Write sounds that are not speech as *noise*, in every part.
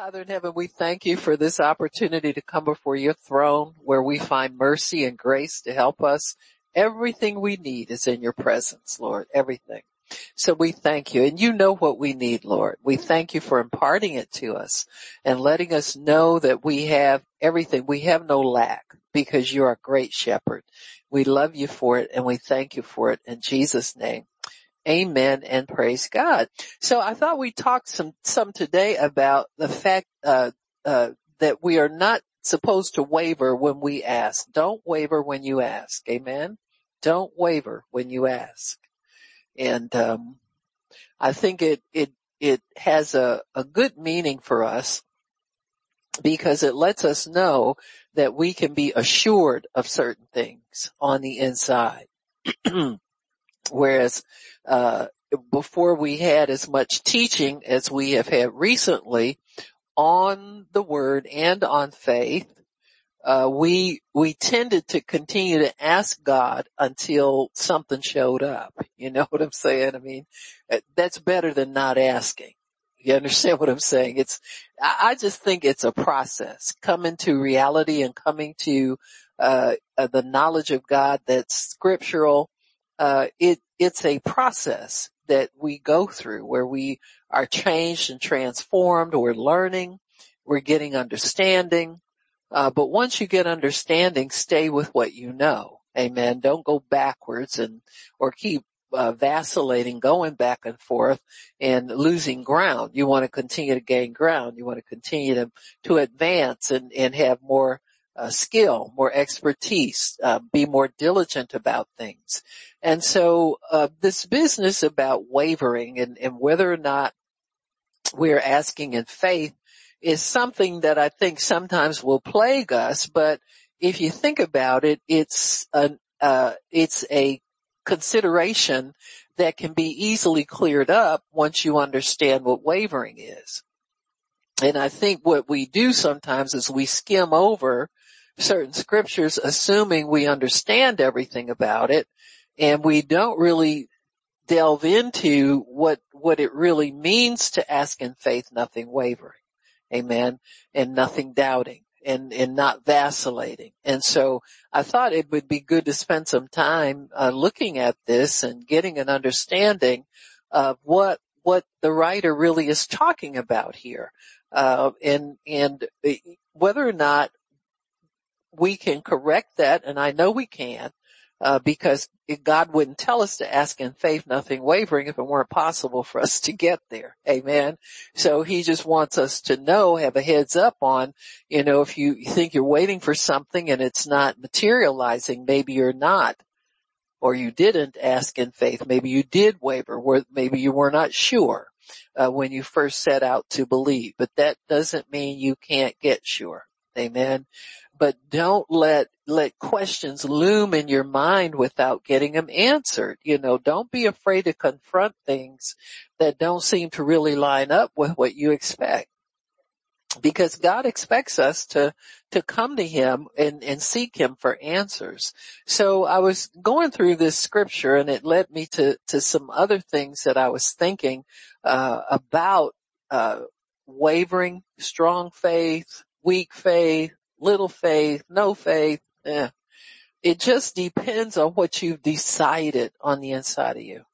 Father in heaven, we thank you for this opportunity to come before your throne where we find mercy and grace to help us. Everything we need is in your presence, Lord. Everything. So we thank you and you know what we need, Lord. We thank you for imparting it to us and letting us know that we have everything. We have no lack because you're a great shepherd. We love you for it and we thank you for it in Jesus name. Amen and praise God. So I thought we talked some, some today about the fact, uh, uh, that we are not supposed to waver when we ask. Don't waver when you ask. Amen. Don't waver when you ask. And, um, I think it, it, it has a, a good meaning for us because it lets us know that we can be assured of certain things on the inside. *clears throat* Whereas, uh, before we had as much teaching as we have had recently on the word and on faith, uh, we, we tended to continue to ask God until something showed up. *laughs* You know what I'm saying? I mean, uh, that's better than not asking. You understand what I'm saying? It's, I just think it's a process coming to reality and coming to, uh, uh, the knowledge of God that's scriptural. Uh, it, it's a process that we go through where we are changed and transformed. We're learning. We're getting understanding. Uh, but once you get understanding, stay with what you know. Amen. Don't go backwards and, or keep uh, vacillating, going back and forth and losing ground. You want to continue to gain ground. You want to continue to, to advance and, and have more uh, skill, more expertise, uh, be more diligent about things. And so, uh, this business about wavering and, and whether or not we're asking in faith is something that I think sometimes will plague us, but if you think about it, it's an, uh, it's a consideration that can be easily cleared up once you understand what wavering is. And I think what we do sometimes is we skim over certain scriptures assuming we understand everything about it and we don't really delve into what, what it really means to ask in faith, nothing wavering. Amen. And nothing doubting and, and not vacillating. And so I thought it would be good to spend some time uh, looking at this and getting an understanding of what, what the writer really is talking about here. Uh, and, and uh, whether or not we can correct that, and I know we can, uh, because God wouldn't tell us to ask in faith, nothing wavering if it weren't possible for us *laughs* to get there. Amen. So he just wants us to know, have a heads up on, you know, if you think you're waiting for something and it's not materializing, maybe you're not. Or you didn't ask in faith. Maybe you did waver, maybe you were not sure uh, when you first set out to believe. But that doesn't mean you can't get sure. Amen but don't let, let questions loom in your mind without getting them answered. You know, don't be afraid to confront things that don't seem to really line up with what you expect. Because God expects us to, to come to Him and, and seek Him for answers. So I was going through this scripture and it led me to, to some other things that I was thinking, uh, about, uh, wavering, strong faith, weak faith, little faith, no faith. Eh. It just depends on what you've decided on the inside of you.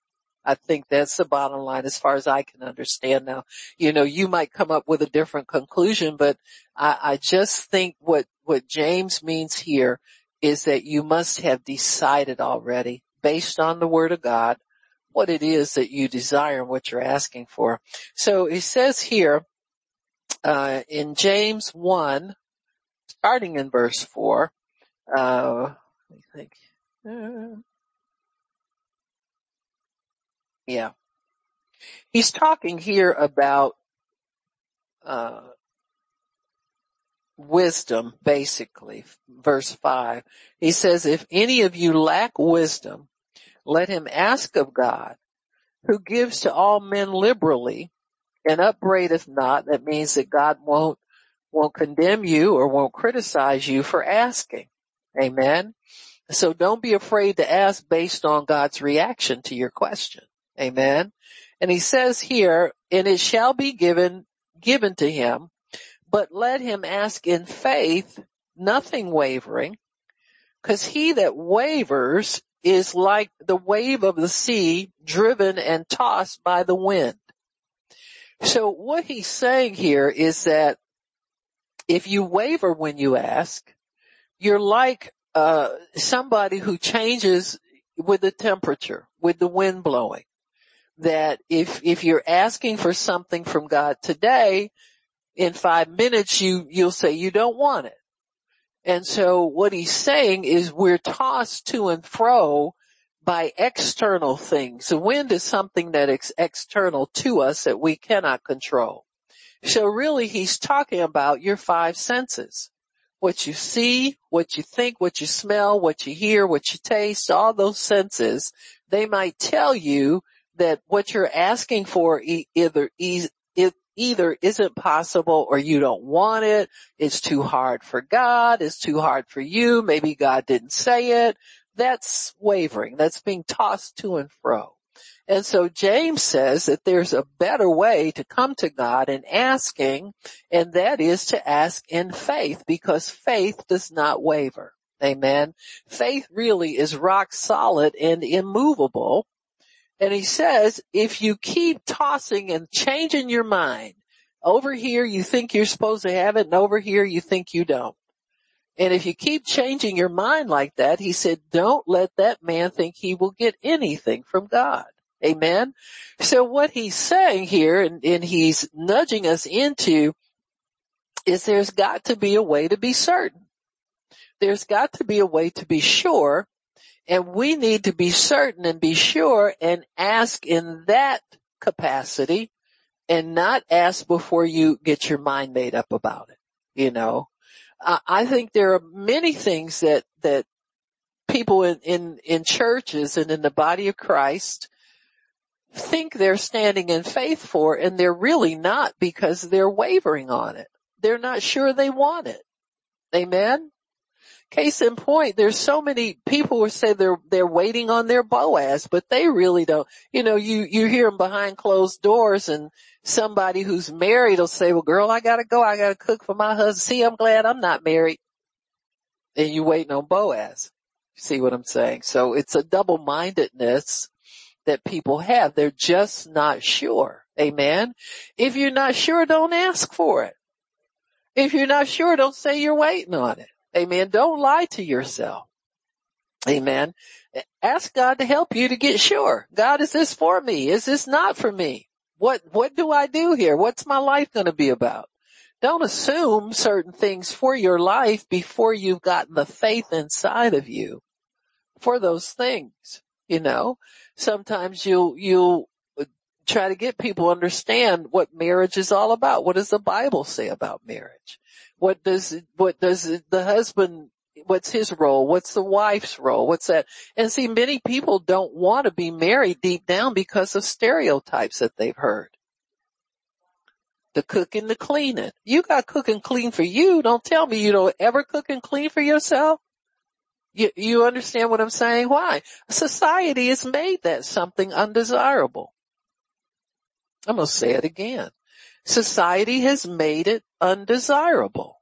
I think that's the bottom line as far as I can understand now. You know, you might come up with a different conclusion, but I, I just think what, what James means here is that you must have decided already based on the word of God what it is that you desire and what you're asking for. So he says here, uh, in James 1, starting in verse four, uh, me think. Uh, yeah. He's talking here about, uh, wisdom, basically. Verse five. He says, if any of you lack wisdom, let him ask of God, who gives to all men liberally and upbraideth not. That means that God won't won't condemn you or won't criticize you for asking. Amen. So don't be afraid to ask based on God's reaction to your question. Amen. And he says here, and it shall be given, given to him. but let him ask in faith, nothing wavering, cause he that wavers is like the wave of the sea driven and tossed by the wind. So what he's saying here is that if you waver when you ask, you're like uh, somebody who changes with the temperature, with the wind blowing. That if if you're asking for something from God today, in five minutes you you'll say you don't want it. And so what he's saying is we're tossed to and fro by external things. The wind is something that is external to us that we cannot control. So really he's talking about your five senses. What you see, what you think, what you smell, what you hear, what you taste, all those senses, they might tell you that what you're asking for either, either isn't possible or you don't want it. It's too hard for God. It's too hard for you. Maybe God didn't say it. That's wavering. That's being tossed to and fro. And so James says that there's a better way to come to God in asking, and that is to ask in faith because faith does not waver. Amen. Faith really is rock solid and immovable. And he says, if you keep tossing and changing your mind, over here you think you're supposed to have it and over here you think you don't. And if you keep changing your mind like that, he said, don't let that man think he will get anything from God. Amen. So what he's saying here and, and he's nudging us into is there's got to be a way to be certain. There's got to be a way to be sure and we need to be certain and be sure and ask in that capacity and not ask before you get your mind made up about it. You know, I think there are many things that, that people in, in, in churches and in the body of Christ think they're standing in faith for and they're really not because they're wavering on it. They're not sure they want it. Amen. Case in point, there's so many people who say they're, they're waiting on their Boaz, but they really don't. You know, you, you hear them behind closed doors and somebody who's married will say, well girl, I gotta go. I gotta cook for my husband. See, I'm glad I'm not married. And you waiting on Boaz. See what I'm saying? So it's a double-mindedness that people have. They're just not sure. Amen. If you're not sure, don't ask for it. If you're not sure, don't say you're waiting on it. Amen. Don't lie to yourself. Amen. Ask God to help you to get sure. God, is this for me? Is this not for me? What, what do I do here? What's my life going to be about? Don't assume certain things for your life before you've gotten the faith inside of you for those things. You know, sometimes you'll, you'll try to get people understand what marriage is all about. What does the Bible say about marriage? What does, what does the husband, what's his role? What's the wife's role? What's that? And see, many people don't want to be married deep down because of stereotypes that they've heard. The cooking, the cleaning. You got cook and clean for you. Don't tell me you don't ever cook and clean for yourself. You, you understand what I'm saying? Why? Society has made that something undesirable. I'm going to say it again. Society has made it undesirable.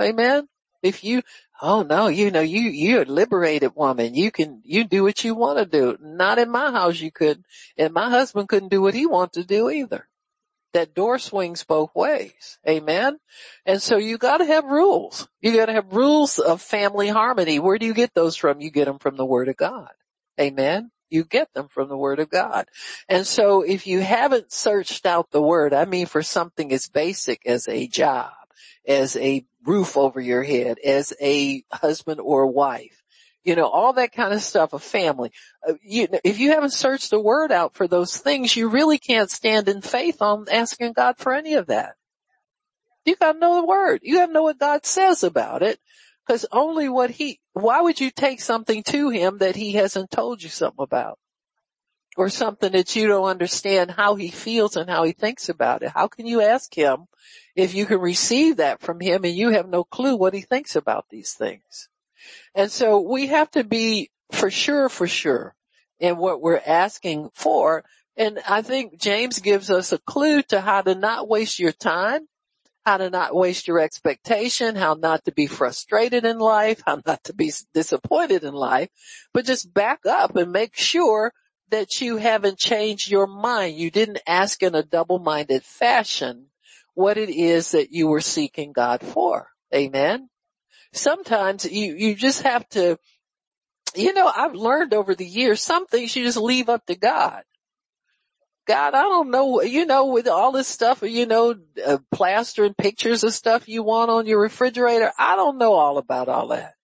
Amen. If you, oh no, you know, you, you're a liberated woman. You can, you do what you want to do. Not in my house you could, and my husband couldn't do what he wanted to do either. That door swings both ways. Amen. And so you gotta have rules. You gotta have rules of family harmony. Where do you get those from? You get them from the word of God. Amen you get them from the word of God. And so if you haven't searched out the word, I mean for something as basic as a job, as a roof over your head, as a husband or wife, you know, all that kind of stuff, a family. Uh, you, if you haven't searched the word out for those things, you really can't stand in faith on asking God for any of that. You gotta know the word. You gotta know what God says about it. Cause only what he, why would you take something to him that he hasn't told you something about? Or something that you don't understand how he feels and how he thinks about it. How can you ask him if you can receive that from him and you have no clue what he thinks about these things? And so we have to be for sure, for sure in what we're asking for. And I think James gives us a clue to how to not waste your time how to not waste your expectation, how not to be frustrated in life, how not to be disappointed in life, but just back up and make sure that you haven't changed your mind. You didn't ask in a double-minded fashion what it is that you were seeking God for. Amen. Sometimes you, you just have to, you know, I've learned over the years, some things you just leave up to God. God, I don't know, you know, with all this stuff, you know, uh, plaster and pictures of stuff you want on your refrigerator. I don't know all about all that.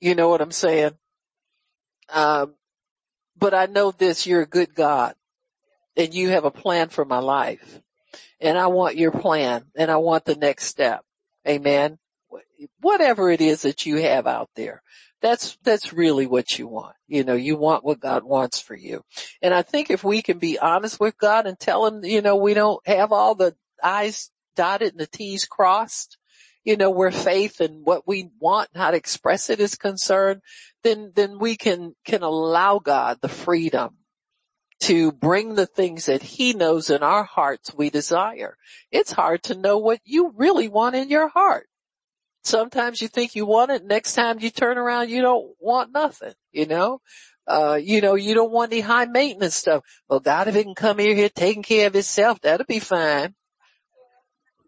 You know what I'm saying? Um, but I know this, you're a good God and you have a plan for my life and I want your plan and I want the next step. Amen. Whatever it is that you have out there. That's, that's really what you want. You know, you want what God wants for you. And I think if we can be honest with God and tell him, you know, we don't have all the I's dotted and the T's crossed, you know, where faith and what we want and how to express it is concerned, then, then we can, can allow God the freedom to bring the things that he knows in our hearts we desire. It's hard to know what you really want in your heart. Sometimes you think you want it. Next time you turn around, you don't want nothing, you know? Uh, you know, you don't want any high maintenance stuff. Well, God, if it can come here, here taking care of itself, that'll be fine.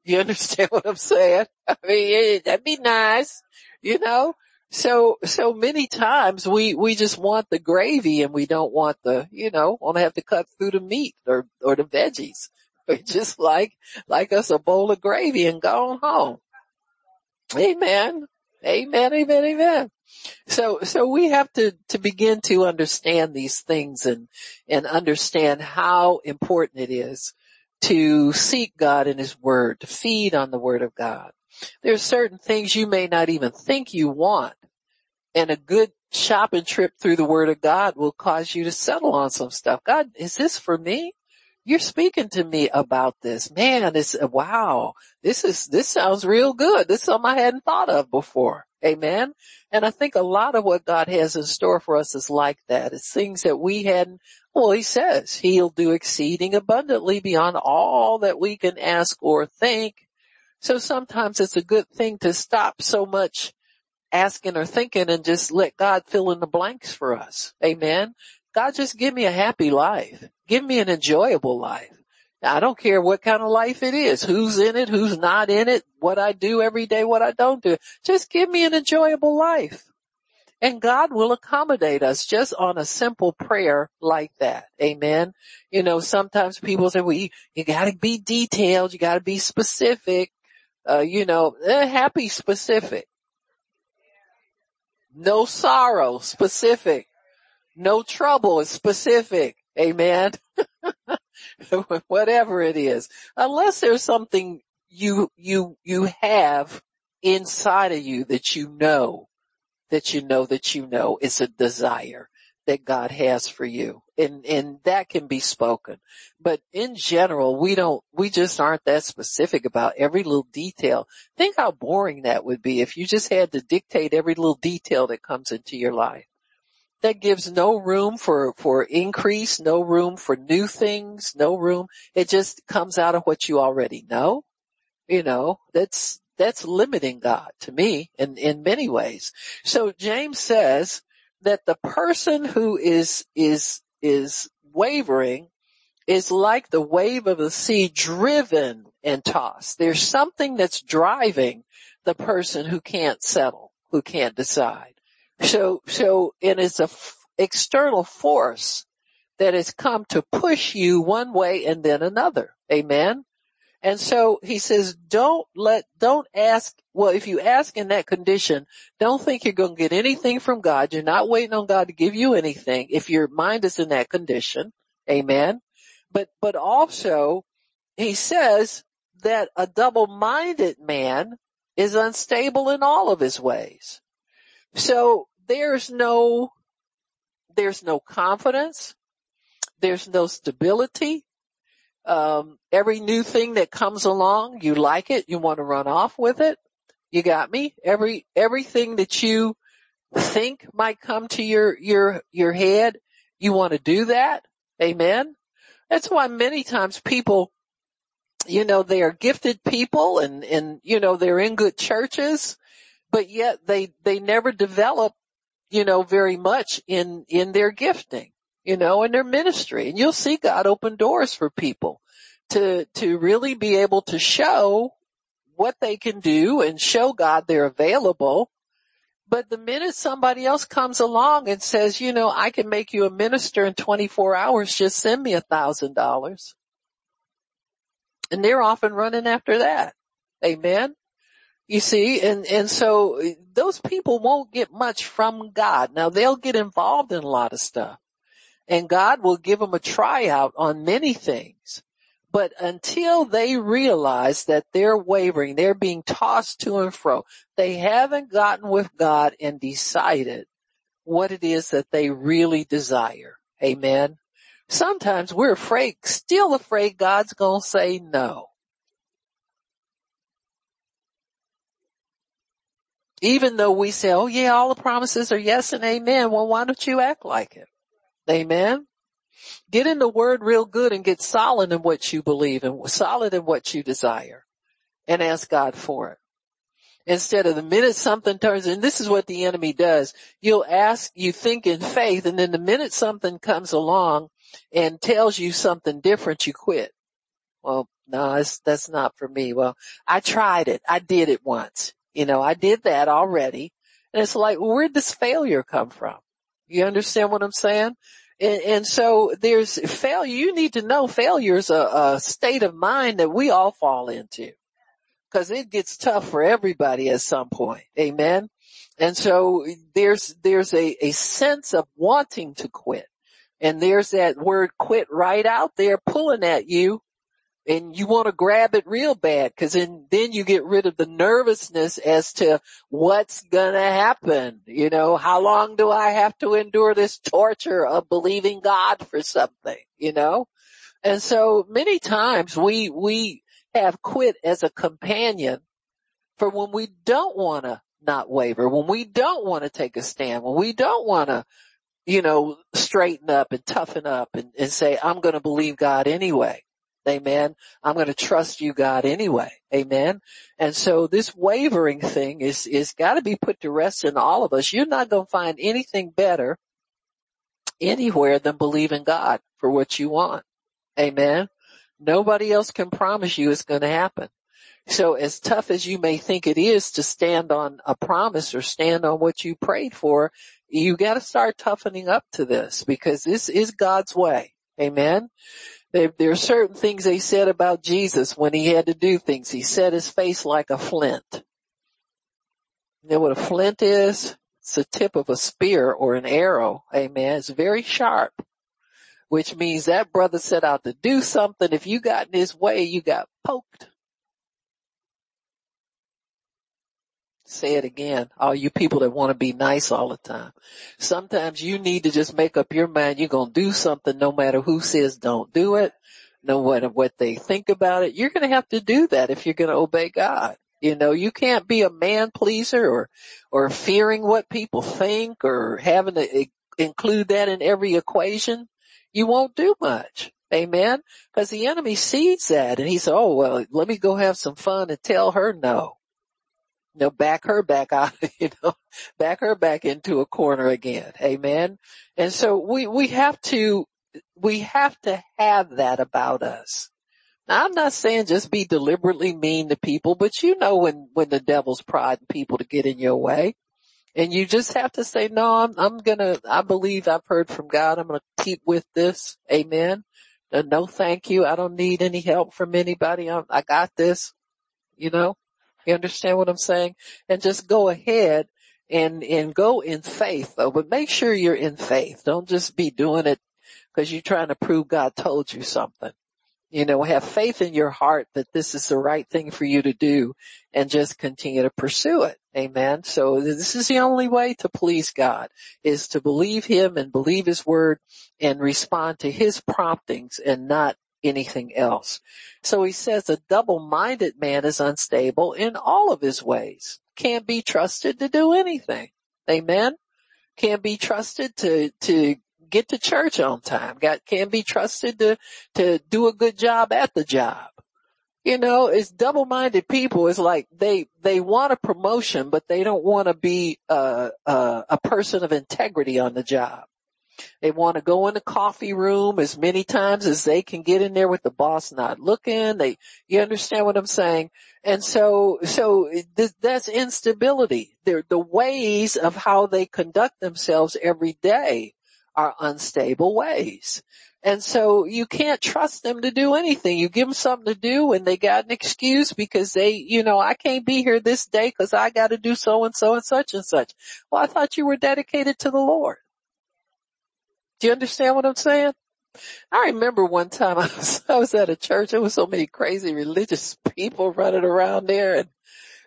You understand *laughs* what I'm saying? I mean, that'd be nice, you know? So, so many times we, we just want the gravy and we don't want the, you know, want to have to cut through the meat or, or the veggies. *laughs* We just like, like us a bowl of gravy and go home. Amen. Amen. Amen. Amen. So, so we have to, to begin to understand these things and, and understand how important it is to seek God in His Word, to feed on the Word of God. There are certain things you may not even think you want and a good shopping trip through the Word of God will cause you to settle on some stuff. God, is this for me? you're speaking to me about this. Man, it's, wow, this is, this sounds real good. This is something I hadn't thought of before. Amen. And I think a lot of what God has in store for us is like that. It's things that we hadn't, well, he says he'll do exceeding abundantly beyond all that we can ask or think. So sometimes it's a good thing to stop so much asking or thinking and just let God fill in the blanks for us. Amen. God just give me a happy life. Give me an enjoyable life. Now, I don't care what kind of life it is, who's in it, who's not in it, what I do every day, what I don't do. Just give me an enjoyable life. And God will accommodate us just on a simple prayer like that. Amen. You know, sometimes people say, well, you, gotta be detailed. You gotta be specific. Uh, you know, eh, happy specific. No sorrow specific. No trouble is specific. Amen. *laughs* Whatever it is. Unless there's something you, you, you have inside of you that you know, that you know that you know is a desire that God has for you. And, and that can be spoken. But in general, we don't, we just aren't that specific about every little detail. Think how boring that would be if you just had to dictate every little detail that comes into your life that gives no room for, for increase, no room for new things, no room. It just comes out of what you already know. You know, that's, that's limiting God to me in, in many ways. So James says that the person who is, is, is wavering is like the wave of the sea driven and tossed. There's something that's driving the person who can't settle, who can't decide. So, so it is a f- external force that has come to push you one way and then another. Amen. And so he says, don't let, don't ask, well, if you ask in that condition, don't think you're going to get anything from God. You're not waiting on God to give you anything if your mind is in that condition. Amen. But, but also he says that a double-minded man is unstable in all of his ways. So there's no, there's no confidence. There's no stability. Um, every new thing that comes along, you like it. You want to run off with it. You got me? Every, everything that you think might come to your, your, your head, you want to do that. Amen. That's why many times people you know, they are gifted people and, and, you know, they're in good churches, but yet they, they never develop, you know, very much in, in their gifting, you know, in their ministry. And you'll see God open doors for people to, to really be able to show what they can do and show God they're available. But the minute somebody else comes along and says, you know, I can make you a minister in 24 hours, just send me a thousand dollars and they're often running after that. Amen. You see, and, and so those people won't get much from God. Now they'll get involved in a lot of stuff and God will give them a tryout on many things. But until they realize that they're wavering, they're being tossed to and fro, they haven't gotten with God and decided what it is that they really desire. Amen. Sometimes we're afraid, still afraid God's gonna say no. Even though we say, oh yeah, all the promises are yes and amen. Well, why don't you act like it? Amen. Get in the word real good and get solid in what you believe and solid in what you desire and ask God for it. Instead of the minute something turns, and this is what the enemy does, you'll ask, you think in faith, and then the minute something comes along, and tells you something different, you quit. Well, no, that's, not for me. Well, I tried it. I did it once. You know, I did that already. And it's like, well, where'd this failure come from? You understand what I'm saying? And, and so there's failure. You need to know failure is a, a state of mind that we all fall into because it gets tough for everybody at some point. Amen. And so there's, there's a, a sense of wanting to quit. And there's that word quit right out there pulling at you and you want to grab it real bad because then, then you get rid of the nervousness as to what's gonna happen. You know, how long do I have to endure this torture of believing God for something, you know? And so many times we, we have quit as a companion for when we don't want to not waver, when we don't want to take a stand, when we don't want to you know, straighten up and toughen up and, and say, I'm going to believe God anyway. Amen. I'm going to trust you, God, anyway. Amen. And so this wavering thing is, is got to be put to rest in all of us. You're not going to find anything better anywhere than believing God for what you want. Amen. Nobody else can promise you it's going to happen. So as tough as you may think it is to stand on a promise or stand on what you prayed for, you got to start toughening up to this because this is God's way. Amen. There, there, are certain things they said about Jesus when he had to do things. He set his face like a flint. You know what a flint is? It's the tip of a spear or an arrow. Amen. It's very sharp, which means that brother set out to do something. If you got in his way, you got poked. Say it again, all you people that want to be nice all the time. Sometimes you need to just make up your mind you're going to do something no matter who says don't do it, no matter what they think about it. You're going to have to do that if you're going to obey God. You know, you can't be a man pleaser or, or fearing what people think or having to include that in every equation. You won't do much. Amen. Cause the enemy sees that and he oh, well, let me go have some fun and tell her no you know, back her back out, *laughs* you know, back her back into a corner again. Amen. And so we, we have to, we have to have that about us. Now I'm not saying just be deliberately mean to people, but you know when, when the devil's prodding people to get in your way. And you just have to say, no, I'm, I'm gonna, I believe I've heard from God. I'm gonna keep with this. Amen. Uh, no, thank you. I don't need any help from anybody. I'm, I got this, you know, you understand what I'm saying? And just go ahead and, and go in faith though, but make sure you're in faith. Don't just be doing it because you're trying to prove God told you something. You know, have faith in your heart that this is the right thing for you to do and just continue to pursue it. Amen. So this is the only way to please God is to believe Him and believe His word and respond to His promptings and not anything else. So he says a double-minded man is unstable in all of his ways. Can't be trusted to do anything. Amen. Can't be trusted to, to get to church on time. Got, can't be trusted to, to do a good job at the job. You know, it's double-minded people. It's like they, they want a promotion, but they don't want to be a, a, a person of integrity on the job. They want to go in the coffee room as many times as they can get in there with the boss not looking. They, you understand what I'm saying? And so, so th- that's instability. They're, the ways of how they conduct themselves every day are unstable ways. And so you can't trust them to do anything. You give them something to do and they got an excuse because they, you know, I can't be here this day because I got to do so and so and such and such. Well, I thought you were dedicated to the Lord. Do you understand what I'm saying? I remember one time *laughs* I was, I was at a church. There was so many crazy religious people running around there and,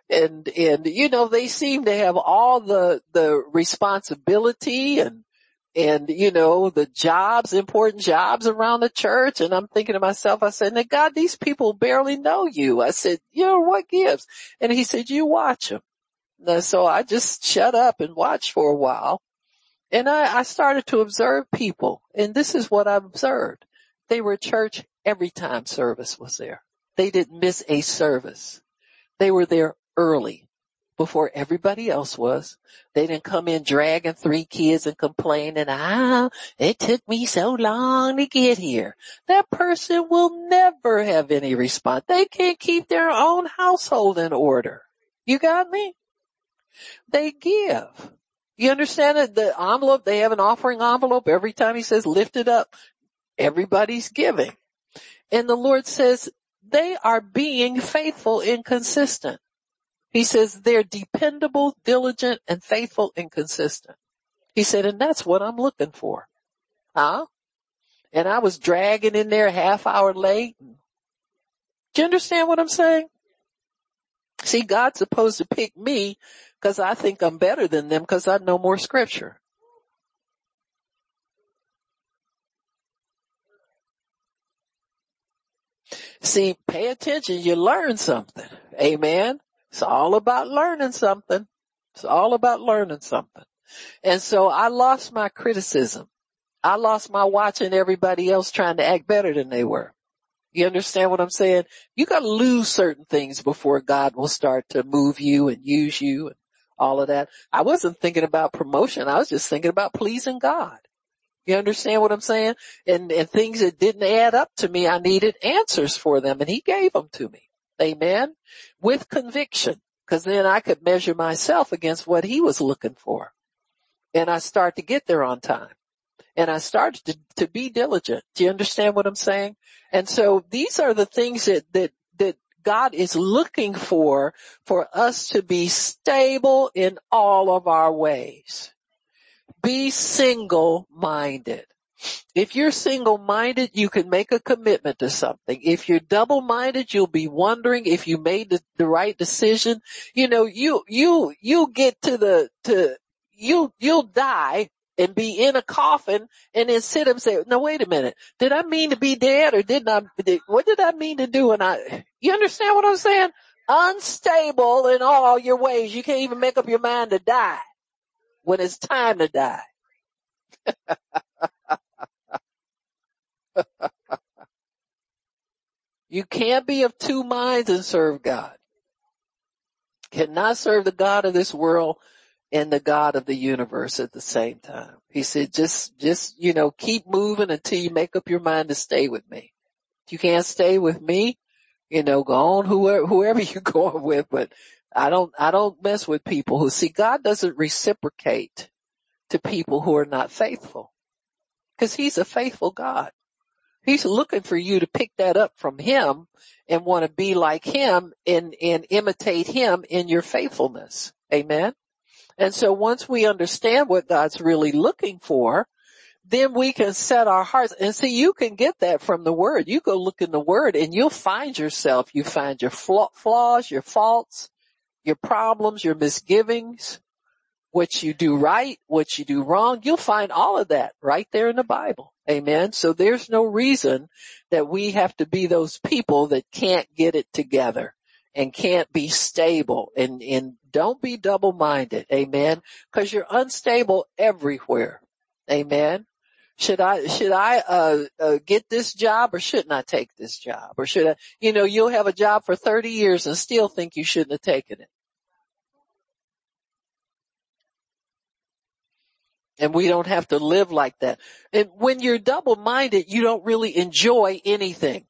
and, and, you know, they seem to have all the, the responsibility and, and, you know, the jobs, important jobs around the church. And I'm thinking to myself, I said, now God, these people barely know you. I said, you know, what gives? And he said, you watch them. And so I just shut up and watched for a while. And I, I started to observe people and this is what I observed. They were at church every time service was there. They didn't miss a service. They were there early before everybody else was. They didn't come in dragging three kids and complaining, ah, it took me so long to get here. That person will never have any response. They can't keep their own household in order. You got me? They give. You understand that the envelope, they have an offering envelope every time he says lift it up. Everybody's giving. And the Lord says they are being faithful and consistent. He says they're dependable, diligent, and faithful and consistent. He said, and that's what I'm looking for. Huh? And I was dragging in there half hour late. Do you understand what I'm saying? See, God's supposed to pick me because I think I'm better than them because I know more scripture. See, pay attention, you learn something. Amen. It's all about learning something. It's all about learning something. And so I lost my criticism. I lost my watching everybody else trying to act better than they were. You understand what I'm saying? You gotta lose certain things before God will start to move you and use you and all of that. I wasn't thinking about promotion. I was just thinking about pleasing God. You understand what I'm saying? And, and things that didn't add up to me, I needed answers for them and he gave them to me. Amen. With conviction. Cause then I could measure myself against what he was looking for. And I start to get there on time. And I started to, to be diligent. Do you understand what I'm saying? And so these are the things that, that, God is looking for, for us to be stable in all of our ways. Be single-minded. If you're single-minded, you can make a commitment to something. If you're double-minded, you'll be wondering if you made the, the right decision. You know, you, you, you get to the, to, you, you'll die and be in a coffin and then sit and say, no, wait a minute. Did I mean to be dead or didn't I, did, what did I mean to do? And I, you understand what I'm saying? Unstable in all your ways. You can't even make up your mind to die when it's time to die. *laughs* you can't be of two minds and serve God. Cannot serve the God of this world and the God of the universe at the same time. He said, just, just, you know, keep moving until you make up your mind to stay with me. If you can't stay with me, you know, go on whoever, *laughs* whoever you're going with, but I don't, I don't mess with people who see God doesn't reciprocate to people who are not faithful because he's a faithful God. He's looking for you to pick that up from him and want to be like him and, and imitate him in your faithfulness. Amen. And so once we understand what God's really looking for, then we can set our hearts and see you can get that from the word. You go look in the word and you'll find yourself. You find your flaws, your faults, your problems, your misgivings, what you do right, what you do wrong. You'll find all of that right there in the Bible. Amen. So there's no reason that we have to be those people that can't get it together and can't be stable and, and don't be double minded. Amen. Cause you're unstable everywhere. Amen. Should I, should I, uh, uh, get this job or shouldn't I take this job? Or should I, you know, you'll have a job for 30 years and still think you shouldn't have taken it. And we don't have to live like that. And when you're double-minded, you don't really enjoy anything.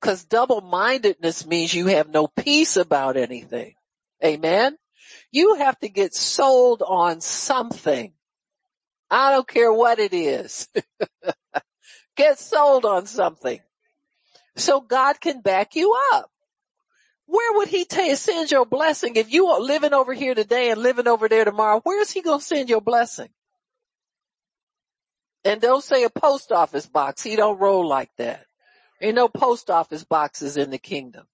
Cause double-mindedness means you have no peace about anything. Amen? You have to get sold on something. I don't care what it is. *laughs* get sold on something. So God can back you up. Where would he t- send your blessing if you are living over here today and living over there tomorrow? Where is he going to send your blessing? And don't say a post office box. He don't roll like that. Ain't no post office boxes in the kingdom.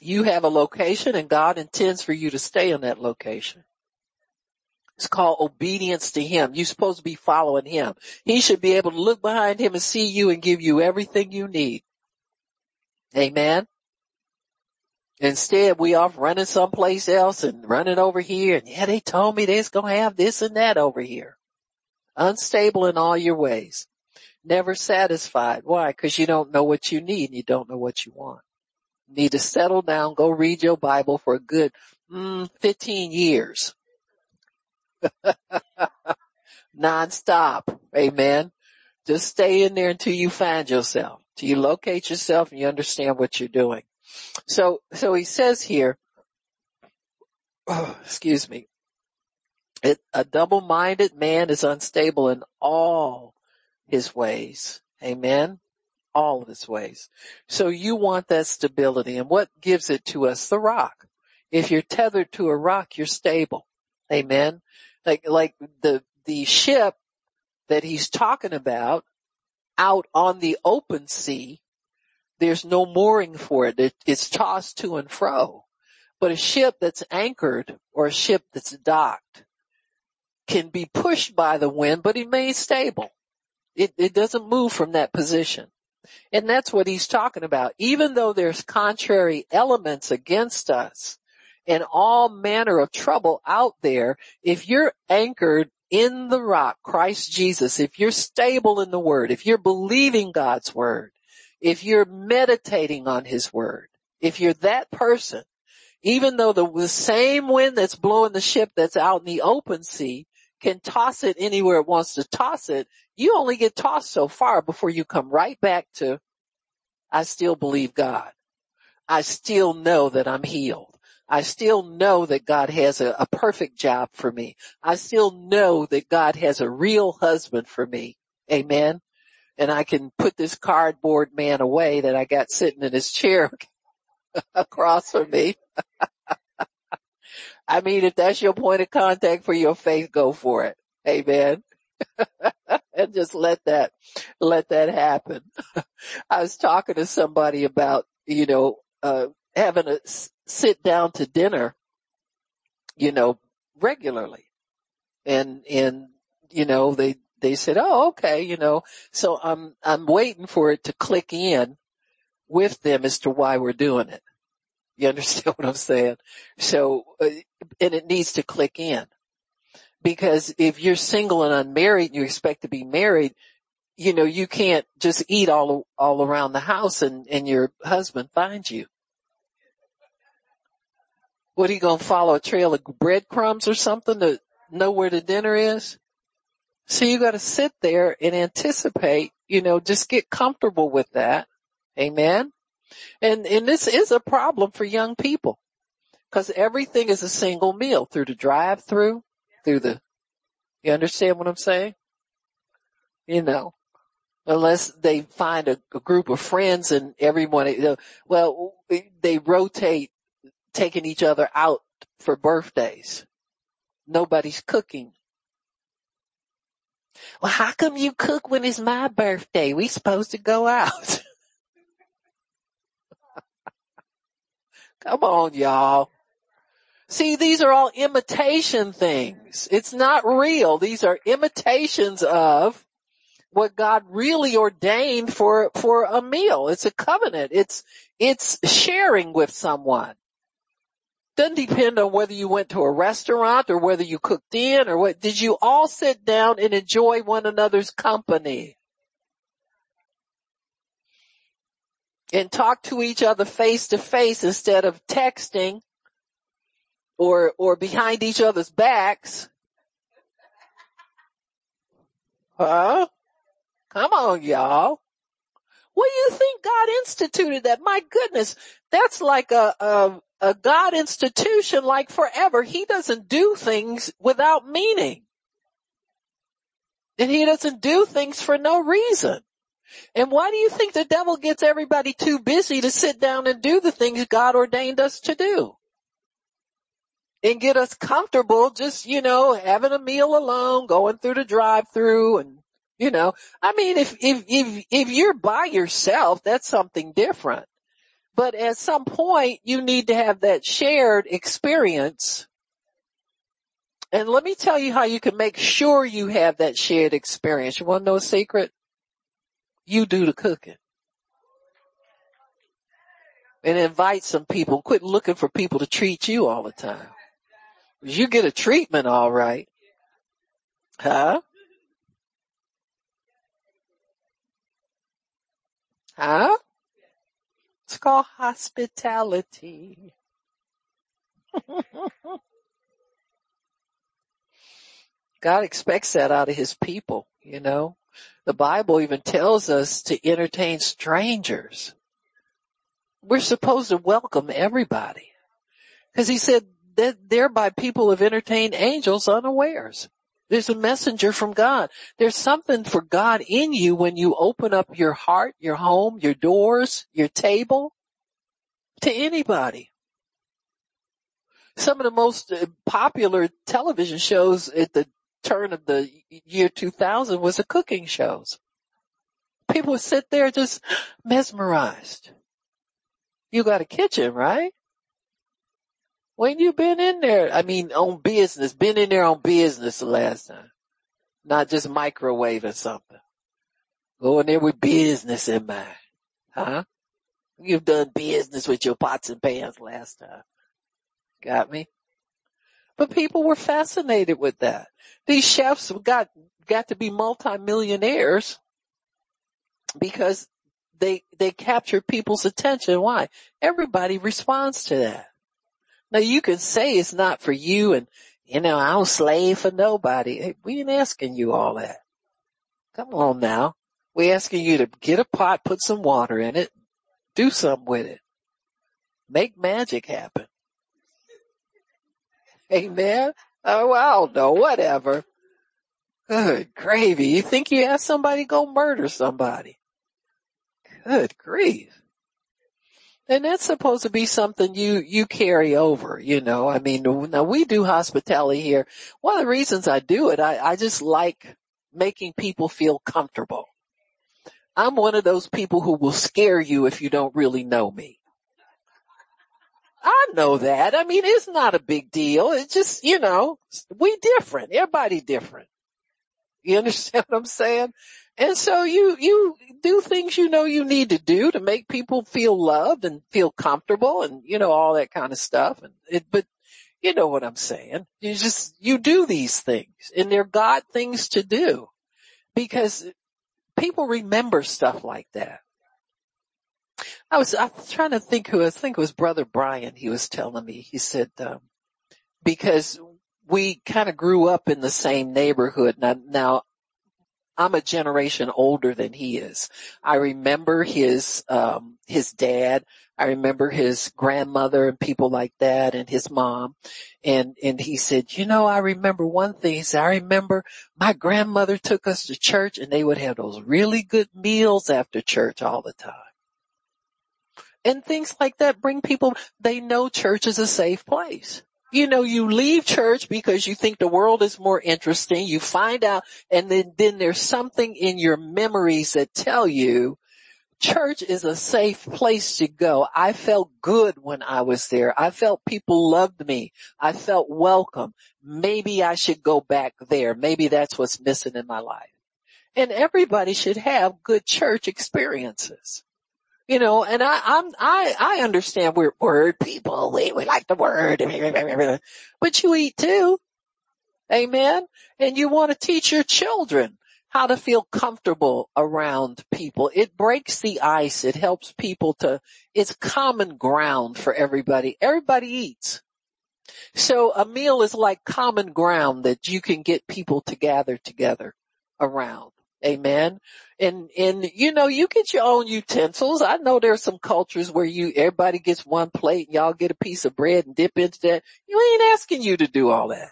You have a location and God intends for you to stay in that location. It's called obedience to Him. You're supposed to be following Him. He should be able to look behind Him and see you and give you everything you need. Amen. Instead, we off running someplace else and running over here and yeah, they told me they's gonna have this and that over here. Unstable in all your ways. Never satisfied. Why? Cause you don't know what you need and you don't know what you want. Need to settle down, go read your Bible for a good, mm, 15 years. *laughs* Non-stop. Amen. Just stay in there until you find yourself, till you locate yourself and you understand what you're doing. So, so he says here, oh, *sighs* excuse me, it, a double-minded man is unstable in all his ways. Amen. All of his ways. So you want that stability and what gives it to us? The rock. If you're tethered to a rock, you're stable. Amen. Like, like the, the ship that he's talking about out on the open sea there's no mooring for it. it. It's tossed to and fro. But a ship that's anchored or a ship that's docked can be pushed by the wind, but it remains stable. It, it doesn't move from that position. And that's what he's talking about. Even though there's contrary elements against us and all manner of trouble out there, if you're anchored in the rock, Christ Jesus, if you're stable in the word, if you're believing God's word, if you're meditating on his word, if you're that person, even though the, the same wind that's blowing the ship that's out in the open sea can toss it anywhere it wants to toss it, you only get tossed so far before you come right back to, I still believe God. I still know that I'm healed. I still know that God has a, a, perfect job for me. I still know that God has a real husband for me. Amen and I can put this cardboard man away that I got sitting in his chair *laughs* across from me. *laughs* I mean, if that's your point of contact for your faith, go for it. Amen. *laughs* and just let that, let that happen. *laughs* I was talking to somebody about, you know, uh, having a sit down to dinner, you know, regularly. And, and, you know, they, they said, oh, okay, you know, so I'm, I'm waiting for it to click in with them as to why we're doing it. You *laughs* understand what I'm saying? So, uh, and it needs to click in because if you're single and unmarried you expect to be married, you know, you can't just eat all, all around the house and, and your husband finds you. What are you going to follow a trail of breadcrumbs or something to know where the dinner is? So you got to sit there and anticipate, you know, just get comfortable with that. Amen. And, and this is a problem for young people because everything is a single meal through the drive through, through the, you understand what I'm saying? You know, unless they find a, a group of friends and everyone, you know, well, they rotate taking each other out for birthdays. Nobody's cooking well, how come you cook when it's my birthday? We supposed to go out. *laughs* come on, y'all. See, these are all imitation things. It's not real. These are imitations of what God really ordained for, for a meal. It's a covenant. It's, it's sharing with someone. doesn't depend on whether you went to a restaurant or whether you cooked in or what. Did you all sit down and enjoy one another's company? And talk to each other face to face instead of texting or, or behind each other's backs. Huh? Come on, y'all. What do you think God instituted that? My goodness, that's like a, a, a God institution like forever. He doesn't do things without meaning. And he doesn't do things for no reason. And why do you think the devil gets everybody too busy to sit down and do the things God ordained us to do? And get us comfortable just, you know, having a meal alone, going through the drive through and, you know, I mean, if, if, if, if you're by yourself, that's something different. But at some point you need to have that shared experience. And let me tell you how you can make sure you have that shared experience. You want to know a secret? You do the cooking. And invite some people. Quit looking for people to treat you all the time. You get a treatment all right. Huh? Huh? It's called hospitality. *laughs* God expects that out of his people, you know. The Bible even tells us to entertain strangers. We're supposed to welcome everybody. Cause he said that thereby people have entertained angels unawares. There's a messenger from God. There's something for God in you when you open up your heart, your home, your doors, your table to anybody. Some of the most uh, popular television shows at the turn of the year 2000 was the cooking shows. People would sit there just mesmerized. You got a kitchen, right? When you been in there? I mean, on business, been in there on business the last time. Not just microwave or something. Go in there with business in mind. Huh? You've done business with your pots and pans last time. Got me? But people were fascinated with that. These chefs got, got to be multimillionaires because they, they capture people's attention. Why? Everybody responds to that. Now you can say it's not for you and, you know, I don't slave for nobody. Hey, we ain't asking you all that. Come on now. We're asking you to get a pot, put some water in it, do something with it. Make magic happen. *laughs* Amen. Oh, I don't know, whatever. Good gravy. You think you asked somebody go murder somebody? Good grief. And that's supposed to be something you, you carry over, you know, I mean, now we do hospitality here. One of the reasons I do it, I, I just like making people feel comfortable. I'm one of those people who will scare you if you don't really know me. I know that. I mean, it's not a big deal. It's just, you know, we different. Everybody different. You *laughs* understand what I'm saying? And so you, you do things you know you need to do to make people feel loved and feel comfortable and, you know, all that kind of stuff. And it, but you know what I'm saying. You just, you do these things and they're God things to do because people remember stuff like that. I was, I was trying to think who, I think it was brother Brian. He was telling me, he said, um, because we kind of grew up in the same neighborhood. Now, now I'm a generation older than he is. I remember his, um, his dad. I remember his grandmother and people like that and his mom. And, and he said, you know, I remember one thing. He said, I remember my grandmother took us to church and they would have those really good meals after church all the time. And things like that bring people, they know church is a safe place you know, you leave church because you think the world is more interesting. You find out and then, then there's something in your memories that tell you church is a safe place to go. I felt good when I was there. I felt people loved me. I felt welcome. Maybe I should go back there. Maybe that's what's missing in my life. And everybody should have good church experiences. You know, and I, I'm, I, I understand we're word people. We, we like the word, *laughs* but you eat too. Amen. And you want to teach your children how to feel comfortable around people. It breaks the ice. It helps people to, it's common ground for everybody. Everybody eats. So a meal is like common ground that you can get people to gather together around. Amen. And, and you know, you get your own utensils. I know there's some cultures where you, everybody gets one plate and y'all get a piece of bread and dip into that. You ain't asking you to do all that.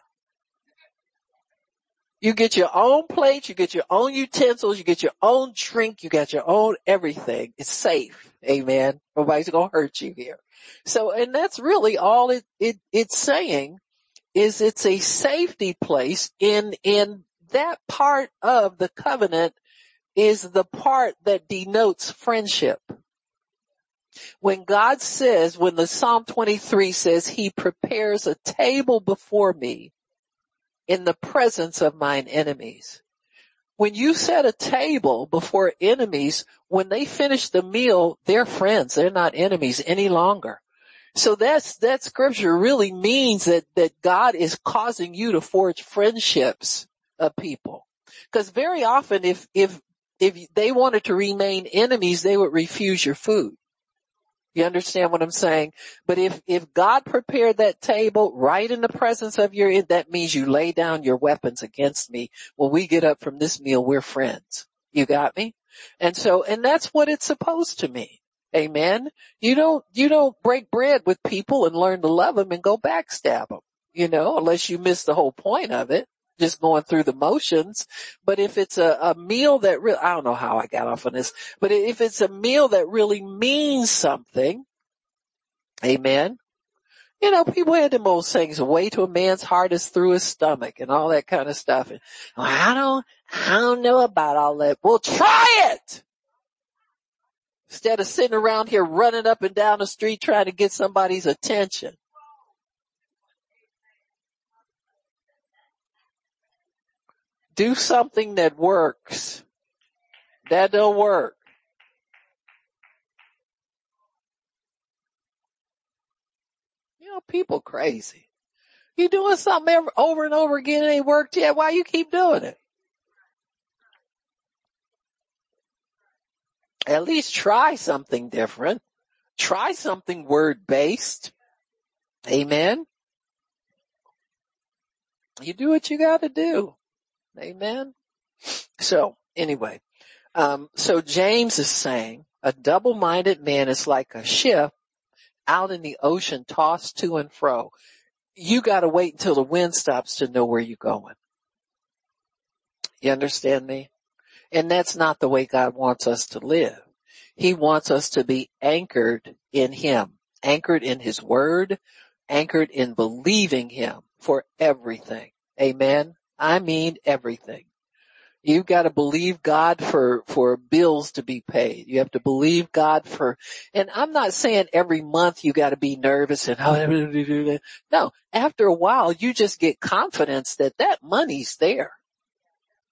You get your own plate, you get your own utensils, you get your own drink, you got your own everything. It's safe. Amen. Nobody's gonna hurt you here. So, and that's really all it, it, it's saying is it's a safety place in, in that part of the covenant is the part that denotes friendship. When God says, when the Psalm 23 says he prepares a table before me in the presence of mine enemies. When you set a table before enemies, when they finish the meal, they're friends. They're not enemies any longer. So that's, that scripture really means that, that God is causing you to forge friendships of people. Cause very often if, if, if they wanted to remain enemies, they would refuse your food. You understand what I'm saying? But if, if God prepared that table right in the presence of your, that means you lay down your weapons against me. When we get up from this meal, we're friends. You got me? And so, and that's what it's supposed to mean. Amen. You don't, you don't break bread with people and learn to love them and go backstab them, you know, unless you miss the whole point of it just going through the motions. But if it's a, a meal that really, I don't know how I got off on this, but if it's a meal that really means something, amen. You know, people had the most things, way to a man's heart is through his stomach and all that kind of stuff. And I don't, I don't know about all that. Well, try it! Instead of sitting around here running up and down the street trying to get somebody's attention. Do something that works. That don't work. You know, people crazy. You doing something over and over again and ain't worked yet. Why you keep doing it? At least try something different. Try something word based. Amen. You do what you gotta do. Amen. So anyway, um, so James is saying a double-minded man is like a ship out in the ocean tossed to and fro. You gotta wait until the wind stops to know where you're going. You understand me? And that's not the way God wants us to live. He wants us to be anchored in Him, anchored in His Word, anchored in believing Him for everything. Amen. I mean everything. You've got to believe God for, for bills to be paid. You have to believe God for, and I'm not saying every month you got to be nervous and oh, that no, after a while you just get confidence that that money's there.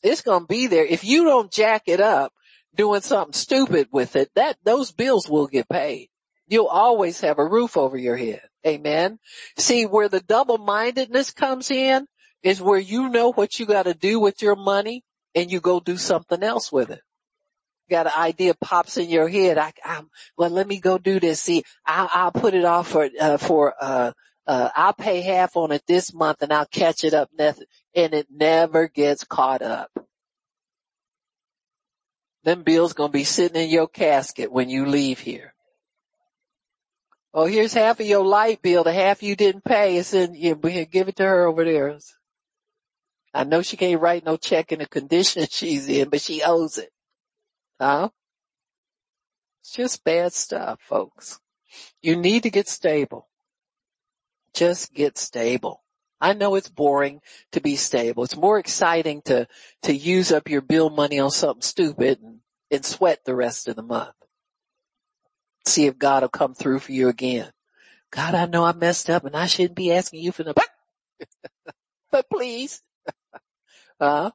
It's going to be there. If you don't jack it up doing something stupid with it, that, those bills will get paid. You'll always have a roof over your head. Amen. See where the double-mindedness comes in is where you know what you got to do with your money and you go do something else with it. Got an idea pops in your head. I, I'm, well, let me go do this. See, I'll, I'll put it off for, uh, for, uh, uh, I'll pay half on it this month and I'll catch it up next, and it never gets caught up. Them bills gonna be sitting in your casket when you leave here. Oh, here's half of your light bill. The half you didn't pay is in, you give it to her over there. I know she can't write no check in the condition *laughs* she's in, but she owes it. Huh? It's just bad stuff, folks. You need to get stable. Just get stable. I know it's boring to be stable. It's more exciting to, to use up your bill money on something stupid and, and sweat the rest of the month. See if God will come through for you again. God, I know I messed up and I shouldn't be asking you for the, *laughs* but please uh,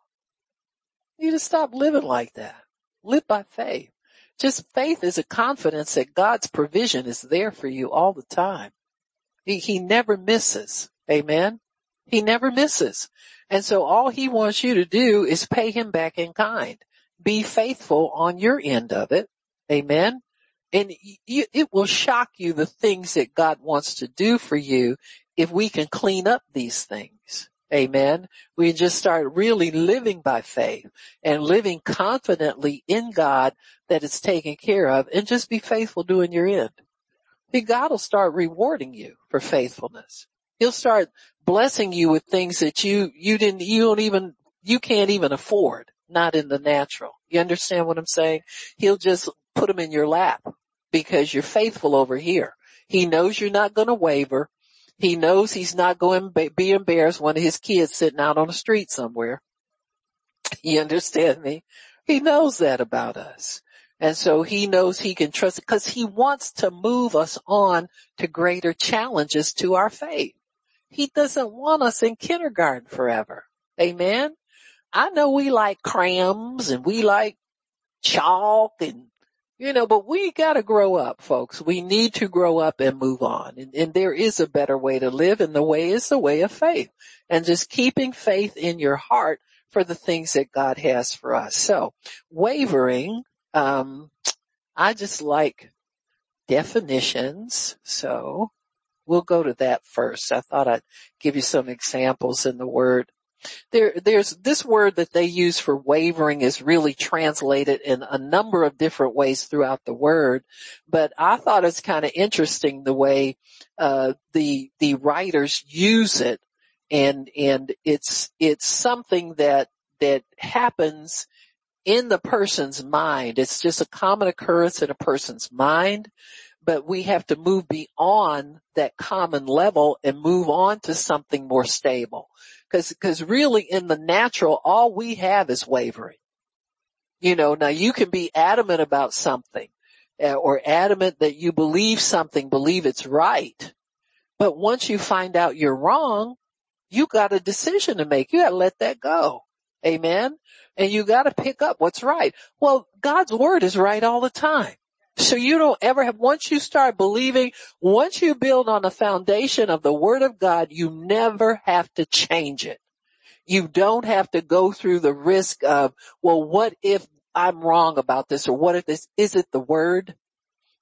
you just stop living like that. Live by faith. Just faith is a confidence that God's provision is there for you all the time. He, he never misses. Amen. He never misses. And so all he wants you to do is pay him back in kind. Be faithful on your end of it. Amen. And you, it will shock you the things that God wants to do for you if we can clean up these things. Amen. We just start really living by faith and living confidently in God that it's taken care of and just be faithful doing your end. See, God will start rewarding you for faithfulness. He'll start blessing you with things that you, you didn't, you don't even, you can't even afford, not in the natural. You understand what I'm saying? He'll just put them in your lap because you're faithful over here. He knows you're not going to waver. He knows he's not going to be embarrassed one of his kid's sitting out on the street somewhere. You understand me? He knows that about us. And so he knows he can trust because he wants to move us on to greater challenges to our faith. He doesn't want us in kindergarten forever. Amen. I know we like crayons and we like chalk and you know, but we gotta grow up, folks. We need to grow up and move on. And, and, there is a better way to live and the way is the way of faith and just keeping faith in your heart for the things that God has for us. So wavering, um, I just like definitions. So we'll go to that first. I thought I'd give you some examples in the word. There, there's this word that they use for wavering is really translated in a number of different ways throughout the word, but I thought it's kind of interesting the way uh, the the writers use it, and and it's it's something that that happens in the person's mind. It's just a common occurrence in a person's mind but we have to move beyond that common level and move on to something more stable. Cause, cause really in the natural, all we have is wavering. You know, now you can be adamant about something uh, or adamant that you believe something, believe it's right. But once you find out you're wrong, you got a decision to make. You got to let that go. Amen. And you got to pick up what's right. Well, God's word is right all the time. So you don't ever have, once you start believing, once you build on the foundation of the word of God, you never have to change it. You don't have to go through the risk of, well, what if I'm wrong about this or what if this, is it the word?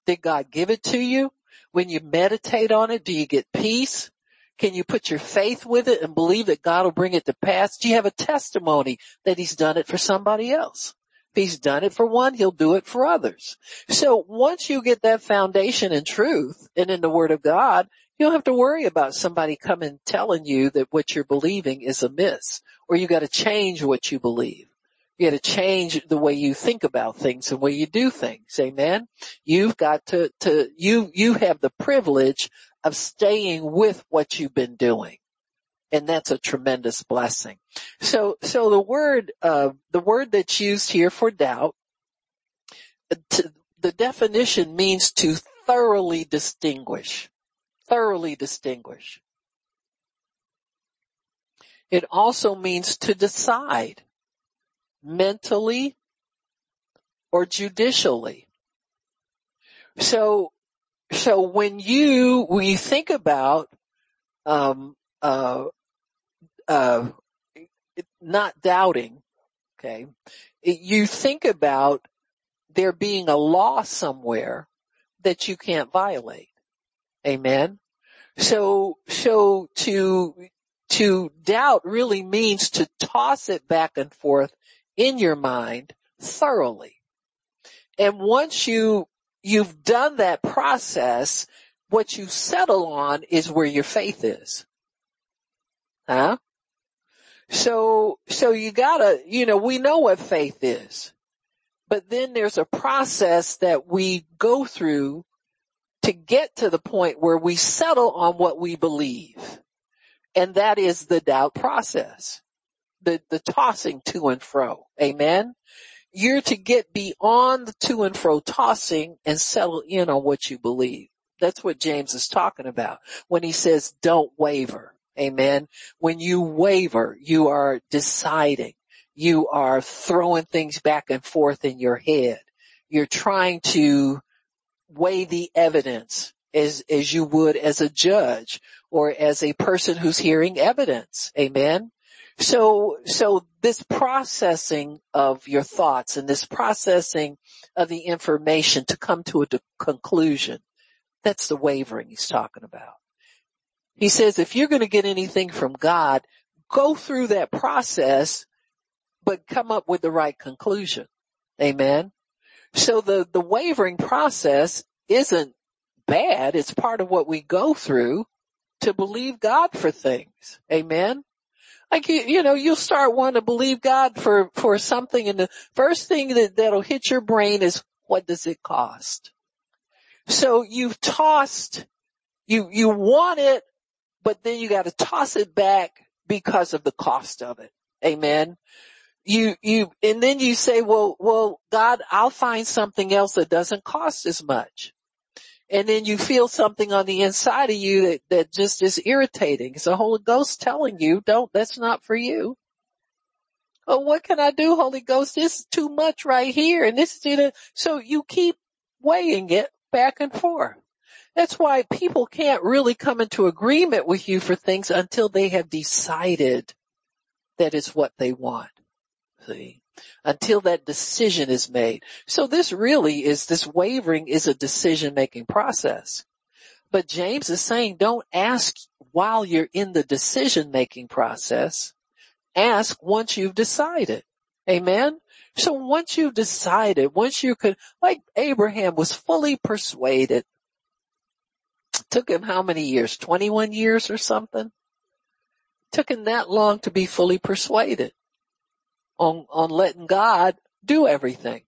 Did God give it to you? When you meditate on it, do you get peace? Can you put your faith with it and believe that God will bring it to pass? Do you have a testimony that he's done it for somebody else? He's done it for one, he'll do it for others. So once you get that foundation in truth and in the word of God, you don't have to worry about somebody coming telling you that what you're believing is amiss or you got to change what you believe. You got to change the way you think about things and the way you do things. Amen. You've got to, to, you, you have the privilege of staying with what you've been doing and that's a tremendous blessing. So, so the word, uh, the word that's used here for doubt, to, the definition means to thoroughly distinguish, thoroughly distinguish. It also means to decide mentally or judicially. So, so when you, when you think about, um, uh, uh, not doubting, okay, you think about there being a law somewhere that you can't violate. Amen. So, so to, to doubt really means to toss it back and forth in your mind thoroughly. And once you, you've done that process, what you settle on is where your faith is. Huh? So, so you gotta, you know, we know what faith is, but then there's a process that we go through to get to the point where we settle on what we believe. And that is the doubt process. The, the tossing to and fro. Amen. You're to get beyond the to and fro tossing and settle in on what you believe. That's what James is talking about when he says don't waver. Amen. When you waver, you are deciding. You are throwing things back and forth in your head. you're trying to weigh the evidence as, as you would as a judge or as a person who's hearing evidence. Amen. So, so this processing of your thoughts and this processing of the information to come to a conclusion, that's the wavering he's talking about. He says if you're going to get anything from God, go through that process, but come up with the right conclusion. Amen. So the, the wavering process isn't bad. It's part of what we go through to believe God for things. Amen. Like you, you know, you'll start wanting to believe God for, for something and the first thing that, that'll hit your brain is what does it cost? So you've tossed, you, you want it, but then you got to toss it back because of the cost of it. Amen. You, you, and then you say, well, well, God, I'll find something else that doesn't cost as much and then you feel something on the inside of you that, that just is irritating. It's the Holy Ghost telling you, don't, that's not for you. Oh, what can I do, Holy Ghost? This is too much right here and this is. So you keep weighing it back and forth. That's why people can't really come into agreement with you for things until they have decided that it's what they want. See? until that decision is made. So this really is, this wavering is a decision making process. But James is saying don't ask while you're in the decision making process. Ask once you've decided. Amen. So once you've decided, once you could, like Abraham was fully persuaded, took him how many years? 21 years or something? Took him that long to be fully persuaded on, on letting God do everything.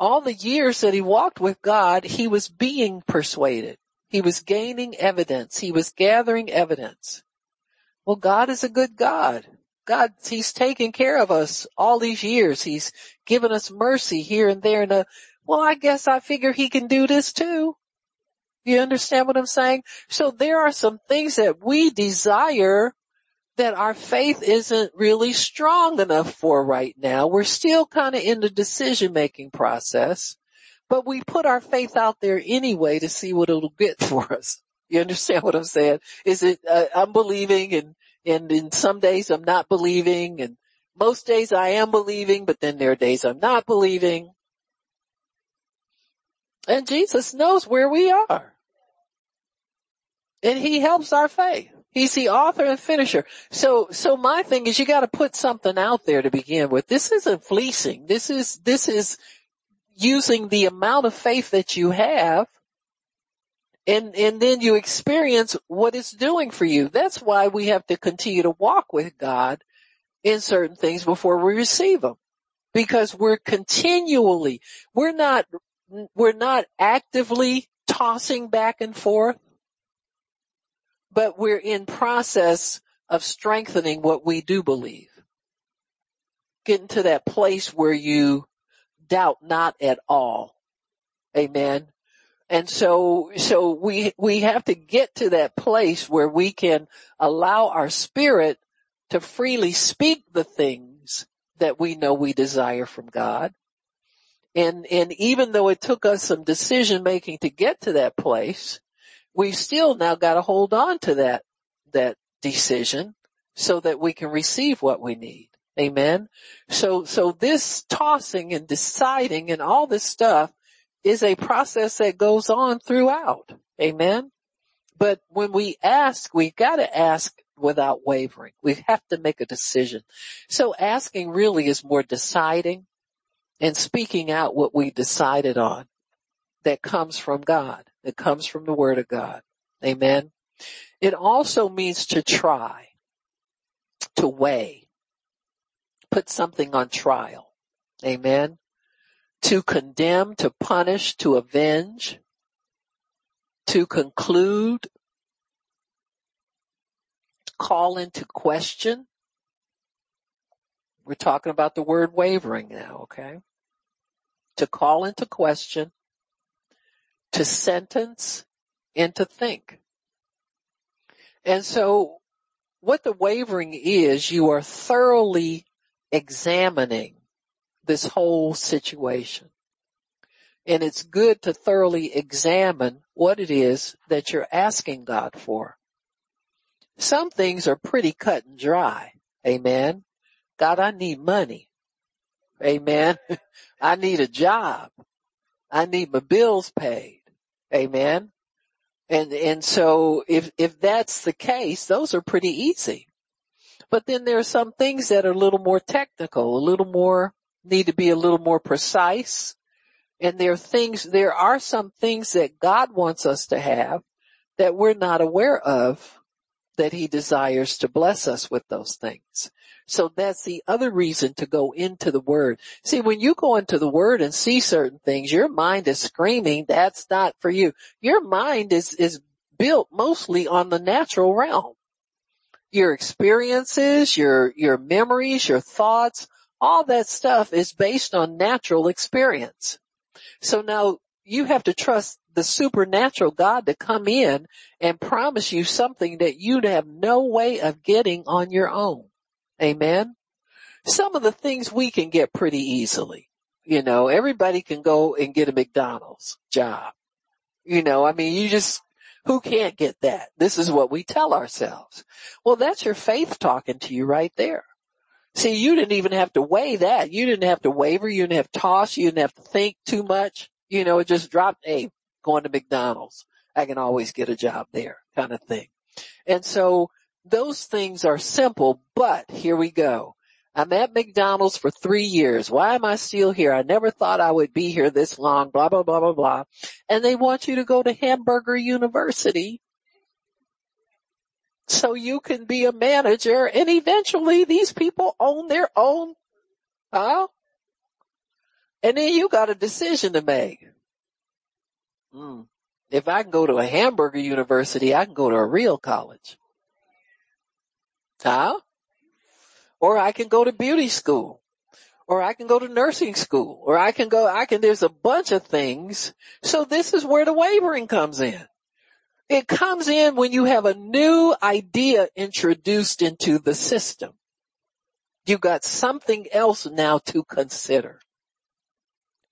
All the years that he walked with God, he was being persuaded. He was gaining evidence. He was gathering evidence. Well, God is a good God. God, He's taken care of us all these years. He's given us mercy here and there. And uh, well, I guess I figure He can do this too. You understand what I'm saying? So there are some things that we desire that our faith isn't really strong enough for right now. We're still kind of in the decision making process, but we put our faith out there anyway to see what it'll get *laughs* for us. You understand what I'm saying? Is it, uh, I'm believing and, and in some days I'm not believing and most days I am believing, but then there are days I'm not believing. And Jesus knows where we are. And he helps our faith. He's the author and finisher. So, so my thing is you gotta put something out there to begin with. This isn't fleecing. This is, this is using the amount of faith that you have and, and then you experience what it's doing for you. That's why we have to continue to walk with God in certain things before we receive them. Because we're continually, we're not, we're not actively tossing back and forth but we're in process of strengthening what we do believe. Getting to that place where you doubt not at all. Amen. And so, so we, we have to get to that place where we can allow our spirit to freely speak the things that we know we desire from God. And, and even though it took us some decision making to get to that place, we've still now got to hold on to that, that decision so that we can receive what we need. Amen. So, so this tossing and deciding and all this stuff is a process that goes on throughout. Amen. But when we ask, we've got to ask without wavering. We have to make a decision. So asking really is more deciding and speaking out what we decided on that comes from God. that comes from the word of God. Amen. It also means to try, to weigh, put something on trial. Amen. To condemn, to punish, to avenge, to conclude, call into question. We're talking about the word wavering now, okay? To call into question, to sentence and to think. And so what the wavering is, you are thoroughly examining this whole situation. And it's good to thoroughly examine what it is that you're asking God for. Some things are pretty cut and dry. Amen. God, I need money. Amen. *laughs* I need a job. I need my bills paid. Amen. And, and so if, if that's the case, those are pretty easy. But then there are some things that are a little more technical, a little more, need to be a little more precise. And there are things, there are some things that God wants us to have that we're not aware of that he desires to bless us with those things. So that's the other reason to go into the word. See, when you go into the word and see certain things, your mind is screaming, that's not for you. Your mind is, is built mostly on the natural realm. Your experiences, your, your memories, your thoughts, all that stuff is based on natural experience. So now you have to trust the supernatural God to come in and promise you something that you'd have no way of getting on your own. Amen. Some of the things we can get pretty easily. You know, everybody can go and get a McDonald's job. You know, I mean, you just, who can't get that? This is what we tell ourselves. Well, that's your faith talking to you right there. See, you didn't even have to weigh that. You didn't have to waver. You didn't have to toss. You didn't have to think too much. You know, it just dropped, hey, going to McDonald's. I can always get a job there kind of thing. And so those things are simple, but here we go. I'm at McDonald's for three years. Why am I still here? I never thought I would be here this long, blah, blah, blah, blah, blah. And they want you to go to Hamburger University so you can be a manager and eventually these people own their own, huh? And then you got a decision to make. Hmm. If I can go to a hamburger university, I can go to a real college. Huh? Or I can go to beauty school. Or I can go to nursing school. Or I can go, I can, there's a bunch of things. So this is where the wavering comes in. It comes in when you have a new idea introduced into the system. You got something else now to consider.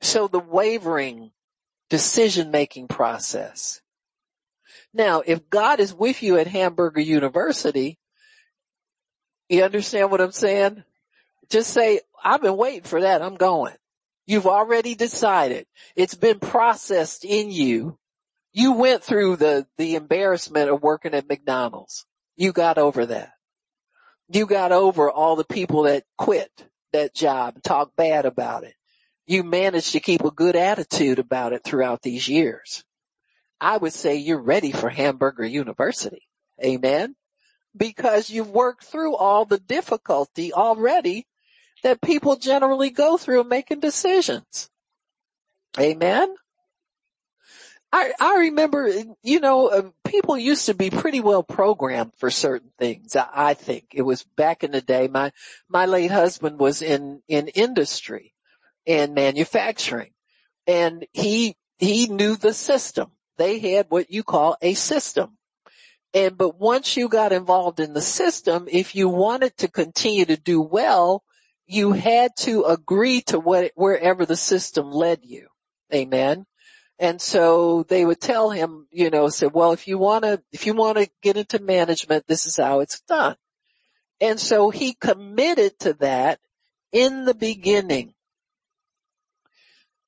So the wavering decision making process. Now, if God is with you at Hamburger University, you understand what I'm saying? Just say, I've been waiting for that. I'm going. You've already decided. It's been processed in you. You went through the, the embarrassment of working at McDonald's. You got over that. You got over all the people that quit that job and talk bad about it. You managed to keep a good attitude about it throughout these years. I would say you're ready for Hamburger University. Amen because you've worked through all the difficulty already that people generally go through making decisions. Amen. I, I remember, you know, uh, people used to be pretty well programmed for certain things. I, I think it was back in the day. My, my late husband was in, in industry and manufacturing and he, he knew the system. They had what you call a system. And, but once you got involved in the system, if you wanted to continue to do well, you had to agree to what, wherever the system led you. Amen. And so they would tell him, you know, say, well, if you want to, if you want to get into management, this is how it's done. And so he committed to that in the beginning,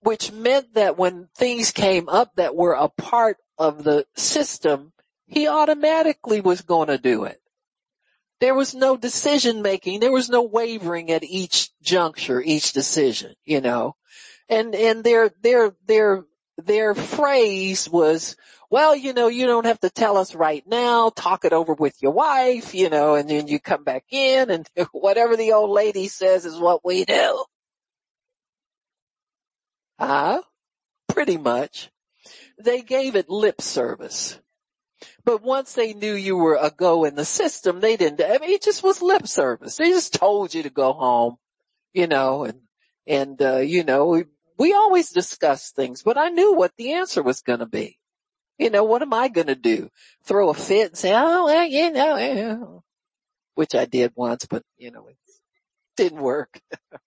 which meant that when things came up that were a part of the system, he automatically was going to do it. There was no decision making. There was no wavering at each juncture, each decision, you know, and, and their, their, their, their phrase was, well, you know, you don't have to tell us right now, talk it over with your wife, you know, and then you come back in and *laughs* whatever the old lady says is what we do. Ah, pretty much. They gave it lip service. But once they knew you were a go in the system, they didn't, I mean, it just was lip service. They just told you to go home, you know, and, and, uh, you know, we, we always discuss things, but I knew what the answer was going to be. You know, what am I going to do? Throw a fit and say, oh, well, you know, yeah. which I did once, but you know, it didn't work.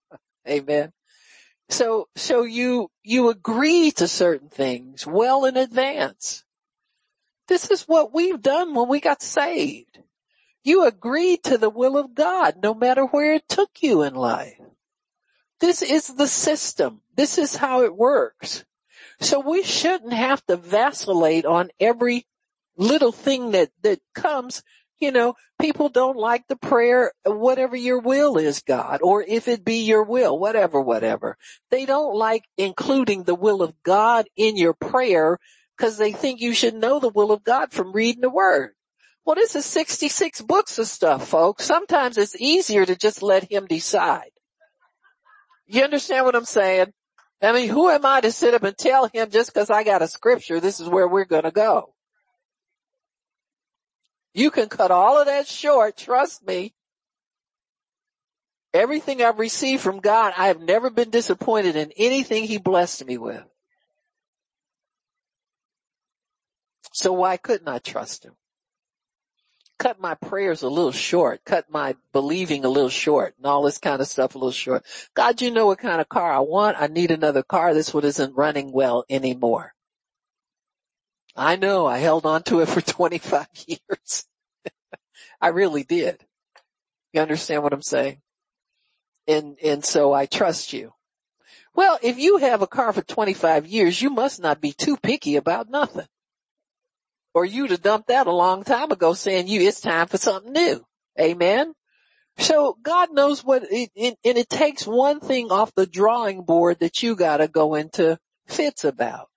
*laughs* Amen. So, so you, you agree to certain things well in advance. This is what we've done when we got saved. You agreed to the will of God no matter where it took you in life. This is the system. This is how it works. So we shouldn't have to vacillate on every little thing that, that comes. You know, people don't like the prayer, whatever your will is, God, or if it be your will, whatever, whatever. They don't like including the will of God in your prayer because they think you should know the will of God from reading the word. Well, this is 66 books of stuff, folks. Sometimes it's easier to just let him decide. You understand what I'm saying? I mean, who am I to sit up and tell him just because I got a scripture, this is where we're going to go? You can cut all of that short. Trust me. Everything I've received from God, I have never been disappointed in anything he blessed me with. So why couldn't I trust him? cut my prayers a little short, cut my believing a little short and all this kind of stuff a little short. God, you know what kind of car I want. I need another car. This one isn't running well anymore. I know I held on to it for *laughs* 25 years. *laughs* I really did. You understand what I'm saying? And, and so I trust you. Well, if you have a car for 25 years, you must not be too picky about nothing or you'd have dumped that a long time ago saying you, it's time for something new. Amen. So God knows what it, it, and it takes one thing off the drawing board that you gotta go into fits about.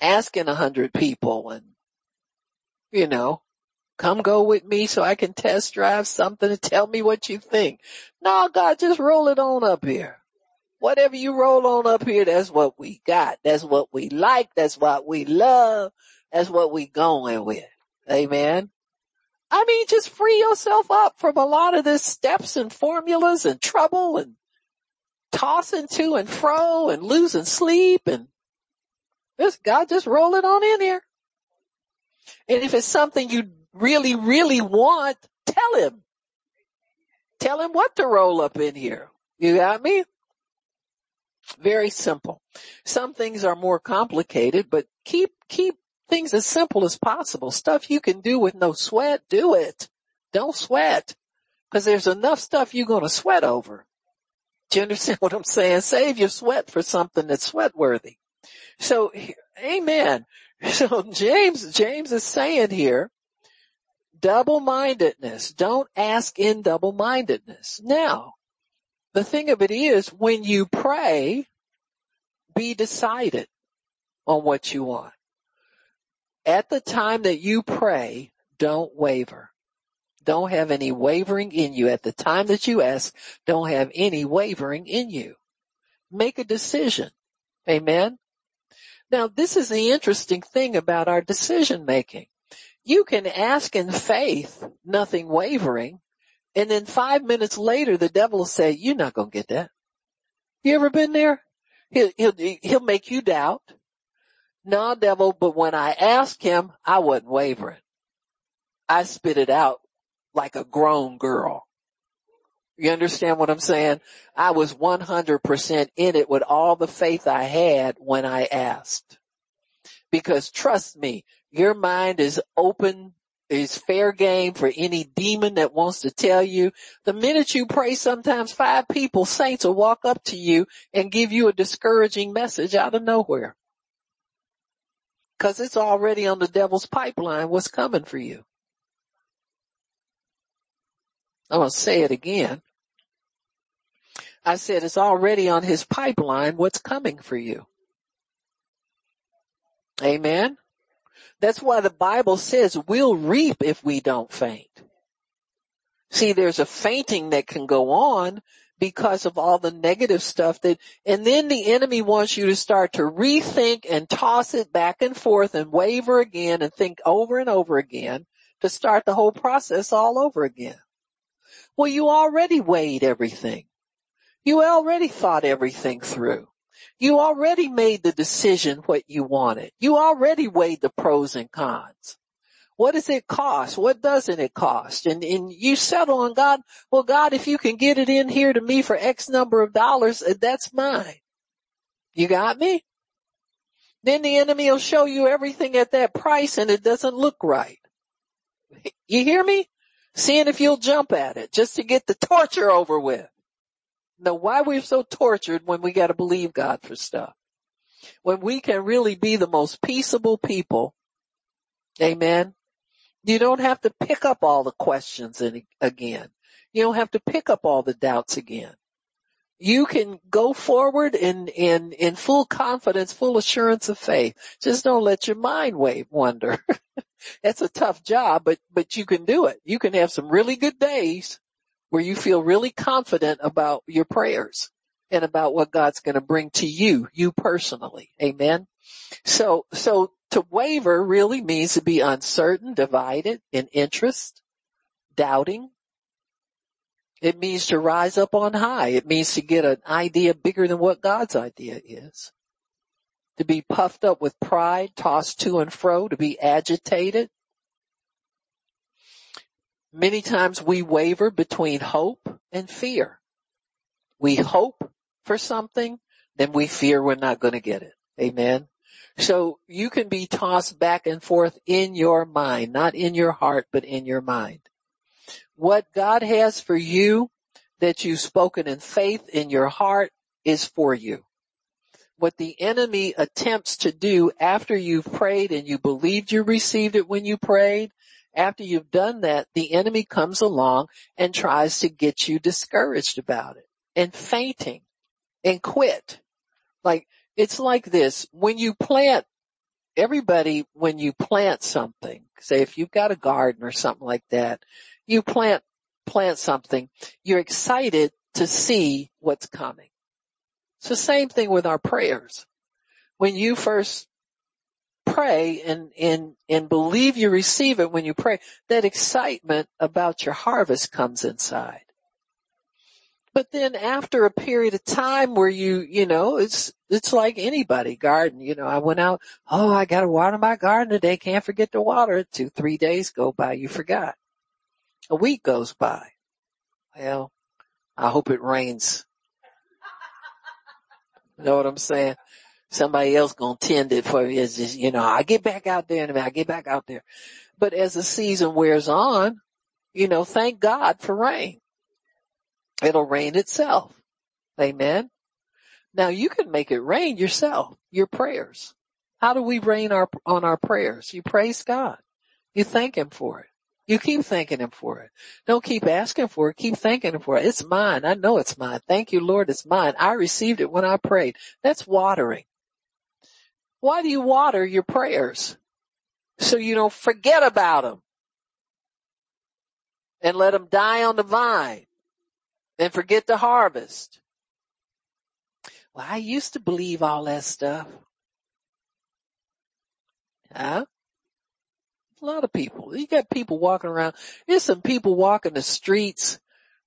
Asking a hundred people and, you know, come go with me so I can test drive something and tell me what you think. No, God, just roll it on up here. Whatever you roll on up here, that's what we got. That's what we like. That's what we love. That's what we going with. Amen. I mean, just free yourself up from a lot of the steps and formulas and trouble and tossing to and fro and losing sleep and this God just roll it on in here. And if it's something you really, really want, tell him. Tell him what to roll up in here. You got me? Very simple. Some things are more complicated, but keep, keep things as simple as possible. Stuff you can do with no sweat, do it. Don't sweat. Cause there's enough stuff you're gonna sweat over. Do you understand *laughs* what I'm saying? Save your sweat for something that's sweat worthy. So, amen. *laughs* So James, James is saying here, double-mindedness. Don't ask in double-mindedness. Now, the thing of it is when you pray, be decided on what you want at the time that you pray, don't waver. Don't have any wavering in you. At the time that you ask, don't have any wavering in you. Make a decision. Amen. Now this is the interesting thing about our decision making. You can ask in faith, nothing wavering, and then five minutes later the devil will say, you're not going to get that. You ever been there? He'll, he'll, he'll make you doubt. No, devil, but when I asked him, I wasn't wavering. I spit it out like a grown girl. You understand what I'm saying? I was 100% in it with all the faith I had when I asked. Because trust me, your mind is open, is fair game for any demon that wants to tell you. The minute you pray, sometimes five people, saints will walk up to you and give you a discouraging message out of nowhere. Cause it's already on the devil's pipeline what's coming for you. I'm going to say it again. I said it's already on his pipeline what's coming for you. Amen. That's why the Bible says we'll reap if we don't faint. See, there's a fainting that can go on because of all the negative stuff that, and then the enemy wants you to start to rethink and toss it back and forth and waver again and think over and over again to start the whole process all over again. Well, you already weighed everything. You already thought everything through. You already made the decision what you wanted. You already weighed the pros and cons. What does it cost? What doesn't it cost? And, and you settle on God, well God, if you can get it in here to me for X number of dollars, uh, that's mine. You got me? Then the enemy will show you everything at that price and it doesn't look right. You hear me? Seeing if you'll jump at it just to get the *laughs* torture over with. Now why we're so tortured when we gotta believe God for stuff. When we can really be the most peaceable people. Amen. You don't have to pick up all the questions again. You don't have to pick up all the doubts again you can go forward in, in, in full confidence, full assurance of faith. Just don't let your mind wave wonder. *laughs* That's a tough job, but, but you can do it. You can have some really good days where you feel really confident about your prayers and about what God's going to bring to you, you personally. Amen. So, so to waver really means to be uncertain, divided in interest, doubting, it means to rise up on high. It means to get an idea bigger than what God's idea is. To be puffed up with pride, tossed to and fro, to be agitated. Many times we waver between hope and fear. We hope for something, then we fear we're not going to get it. Amen. So you can be tossed back and forth in your mind, not in your heart, but in your mind what God has for you that you've spoken in faith in your heart is for you. What the enemy attempts to do after you've prayed and you believed you received it when you prayed, after you've done that, the enemy comes along and tries to get you discouraged about it and fainting and quit. Like, it's like this. When you plant, everybody, when you plant something, say if you've got a garden or something like that, you plant, plant something, you're excited to see what's coming. It's the same thing with our prayers. When you first pray and, and, and believe you receive it when you pray, that excitement about your harvest comes inside. But then after a period of time where you, you know, it's, it's like anybody garden, you know, I went out, oh, I gotta water my garden today, can't forget to water it. Two, three days go by, you forgot. A week goes by. Well, I hope it rains. You know what I'm saying? Somebody else gonna tend it for me. It's just, you know, I get back out there and I get back out there. But as the season wears on, you know, thank God for rain. It'll rain itself. Amen. Now you can make it rain yourself, your prayers. How do we rain our, on our prayers? You praise God. You thank Him for it. You keep thanking him for it. Don't keep asking for it. Keep thanking him for it. It's mine. I know it's mine. Thank you, Lord. It's mine. I received it when I prayed. That's watering. Why do you water your prayers? So you don't forget about them and let them die on the vine and forget the harvest. Well, I used to believe all that stuff. Huh? A lot of people. You got people walking around. There's some people walking the streets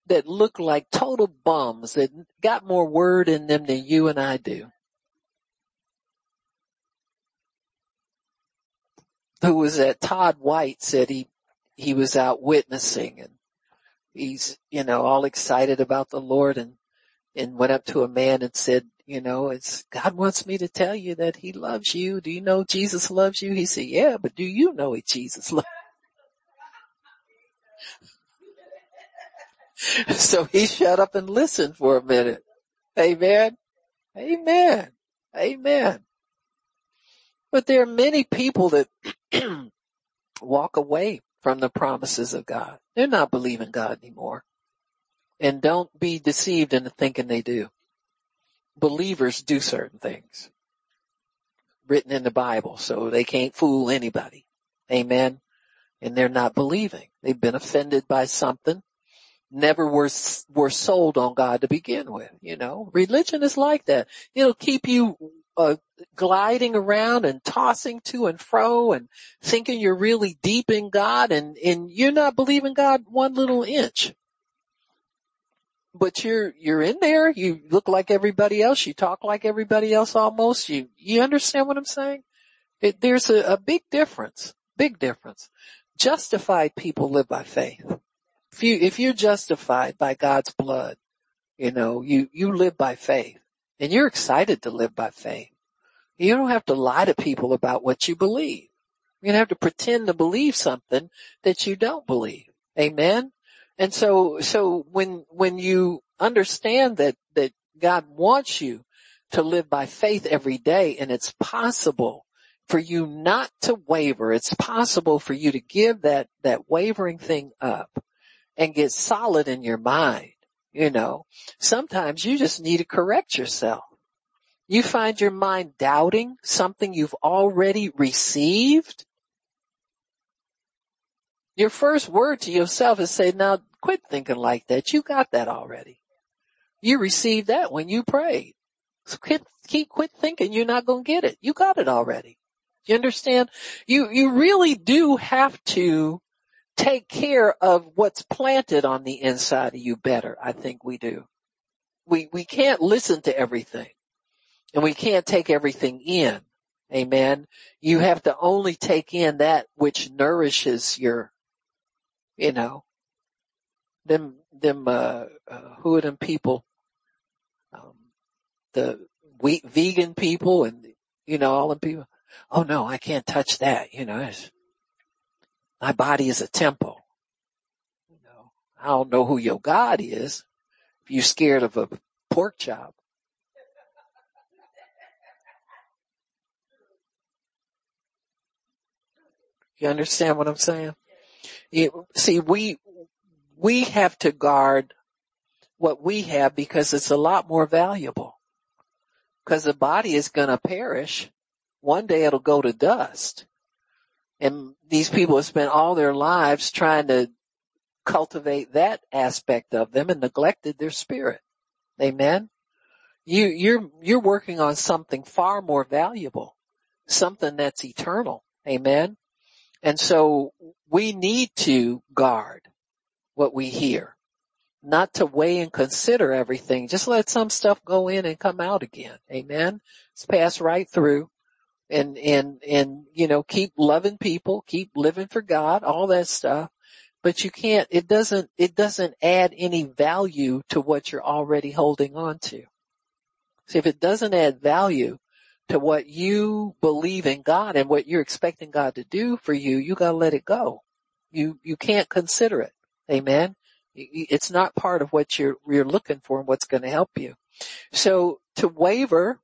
that look like total bums that got more word in them than you and I do. Who was that? Todd White said he, he was out witnessing and he's, you know, all excited about the Lord and, and went up to a man and said, you know, it's God wants me to tell you that he loves you. Do you know Jesus loves you? He said, yeah, but do you know Jesus loves *laughs* So he shut up and listened for a minute. Amen. Amen. Amen. But there are many people that *clears throat* walk away from the promises of God. They're not believing God anymore. And don't be deceived into thinking they do believers do certain things written in the Bible, so they can't fool anybody. Amen. And they're not believing. They've been offended by something. Never were, were sold on God to begin with, you know. Religion is like that. It'll keep you uh, gliding around and tossing to and fro and thinking you're really deep in God and, and you're not believing God one little inch but you're, you're in there. You look like everybody else. You talk like everybody else almost. You, you understand what I'm saying? It, there's a, a big difference, big difference. Justified people live by faith. If you, if you're justified by God's blood, you know, you, you live by faith. and you're excited to live by faith. You don't have to lie to people about what you believe. You don't have to pretend to believe something that you don't believe. Amen. And so, so when, when you understand that, that God wants you to live by faith every day and it's possible for you not to waver. It's possible for you to give that, that wavering thing up and get solid in your mind. You know, sometimes you just need to correct yourself. You find your mind doubting something you've already received. Your first word to yourself is say, now quit thinking like that. You got that already. You received that when you prayed. So quit, keep, quit thinking you're not going to get it. You got it already. You understand? You, you really do have to take care of what's planted on the inside of you better. I think we do. We, we can't listen to everything and we can't take everything in. Amen. You have to only take in that which nourishes your, you know, them, them, uh, uh who are them people? Um, the wheat vegan people and, you know, all the people oh no, I can't touch that. You know, my body is a temple. You know, I don't know who your God is. If you're scared of a pork chop. You understand what I'm saying? You, see, we, we have to guard what we have because it's a lot more valuable. Because the body is gonna perish one day it'll go to dust. And these people have spent all their lives trying to cultivate that aspect of them and neglected their spirit. Amen. You, you're, you're working on something far more valuable, something that's eternal. Amen. And so we need to guard what we hear, not to weigh and consider everything. Just let some stuff go in and come out again. Amen. It's passed right through and, and, and, you know, keep loving people, keep living for God, all that stuff. But you can't, it doesn't, it doesn't add any value to what you're already holding on to. See, if it doesn't add value to what you believe in God and what you're expecting God to do for you, you gotta let it go. You, you can't consider it. Amen. It's not part of what you're, you're looking for and what's going to help you. So to waver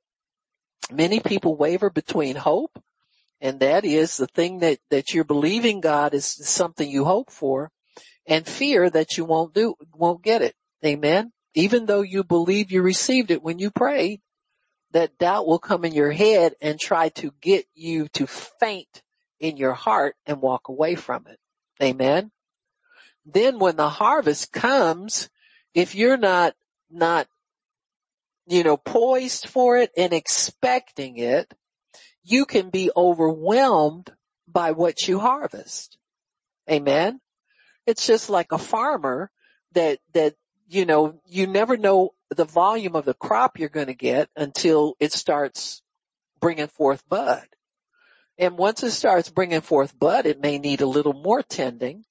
many people waver between hope and that is the thing that, that you're believing God is something you hope for and fear that you won't do, won't get it. Amen. Even though you believe you received it when you prayed, that doubt will come in your head and try to get you to faint in your heart and walk away from it. Amen. Then when the harvest comes, if you're not, not you know, poised for it and expecting it, you can be overwhelmed by what you harvest. Amen. It's just like a farmer that, that, you know, you never know the volume of the crop you're going to get until it starts bringing forth bud. And once it starts bringing forth bud, it may need a little more tending.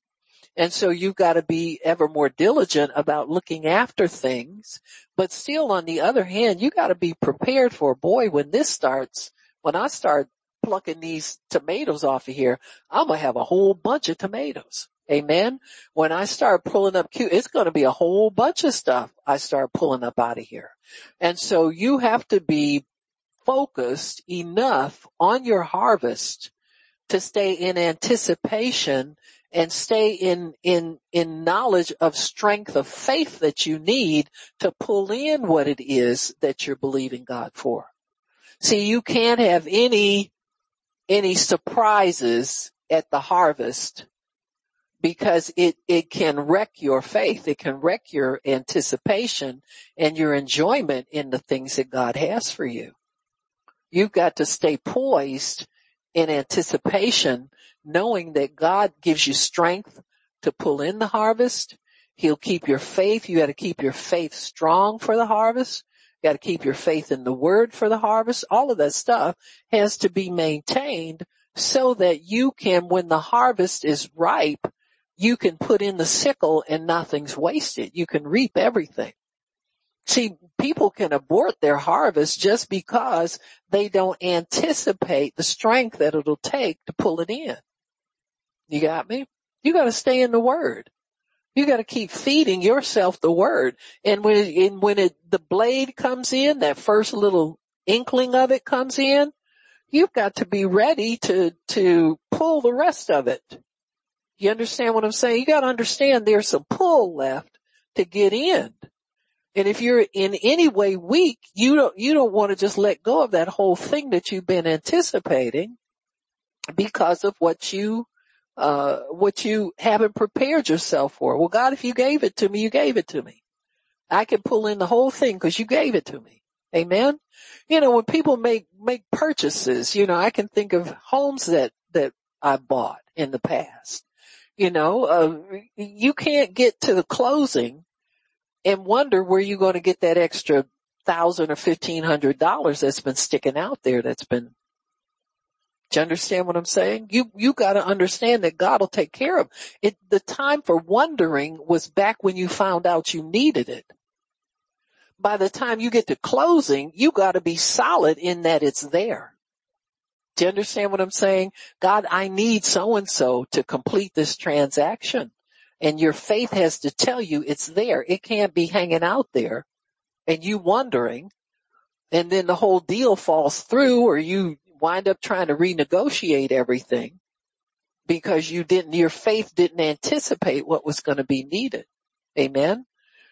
And so you've got to be ever more diligent about looking after things. But still on the other hand, you got to be prepared for boy, when this starts, when I start plucking these tomatoes off of here, I'm going to have a whole bunch of tomatoes. Amen. When I start pulling up cute, it's going to be a whole bunch of stuff I start pulling up out of here. And so you have to be focused enough on your harvest to stay in anticipation and stay in, in, in knowledge of strength of faith that you need to pull in what it is that you're believing God for. See, you can't have any, any surprises at the harvest because it, it can wreck your faith. It can wreck your anticipation and your enjoyment in the things that God has for you. You've got to stay poised in anticipation knowing that God gives you strength to pull in the harvest. He'll keep your faith. You got to keep your faith strong for the harvest. You got to keep your faith in the word for the harvest. All of that stuff has to be maintained so that you can, when the harvest is ripe, you can put in the sickle and nothing's wasted. You can reap everything. See, people can abort their harvest just because they don't anticipate the strength that it'll take to pull it in. You got me? You gotta stay in the word. You gotta keep feeding yourself the word. And when and when it, the blade comes in, that first little inkling of it comes in, you've got to be ready to, to pull the rest of it. You understand what I'm saying? You gotta understand there's some pull left to get in. And if you're in any way weak, you don't, you don't want to just let go of that whole thing that you've been anticipating because of what you, uh, what you haven't prepared yourself for. Well, God, if you gave it to me, you gave it to me. I can pull in the whole thing because you gave it to me. Amen. You know, when people make, make purchases, you know, I can think of homes that, that I bought in the past. You know, uh, you can't get to the closing and wonder where you're going to get that extra thousand or fifteen hundred dollars that's been sticking out there that's been do you understand what I'm saying? You, you gotta understand that God will take care of it. The time for wondering was back when you found out you needed it. By the time you get to closing, you gotta be solid in that it's there. Do you understand what I'm saying? God, I need so and so to complete this transaction and your faith has to tell you it's there. It can't be hanging out there and you wondering and then the whole deal falls through or you wind up trying to renegotiate everything because you didn't, your faith didn't anticipate what was going to be needed. Amen.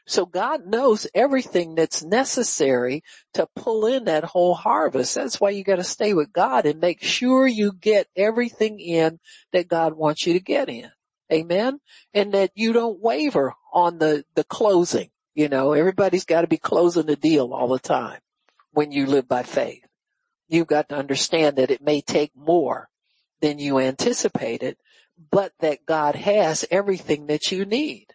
So God knows everything that's necessary to pull in that whole harvest. That's why you got to stay with God and make sure you get everything in that God wants you to get in. Amen. And that you don't waver on the, the closing. You know, everybody's got to be closing the deal all the time when you live by faith. You've got to understand that it may take more than you anticipated, but that God has everything that you need.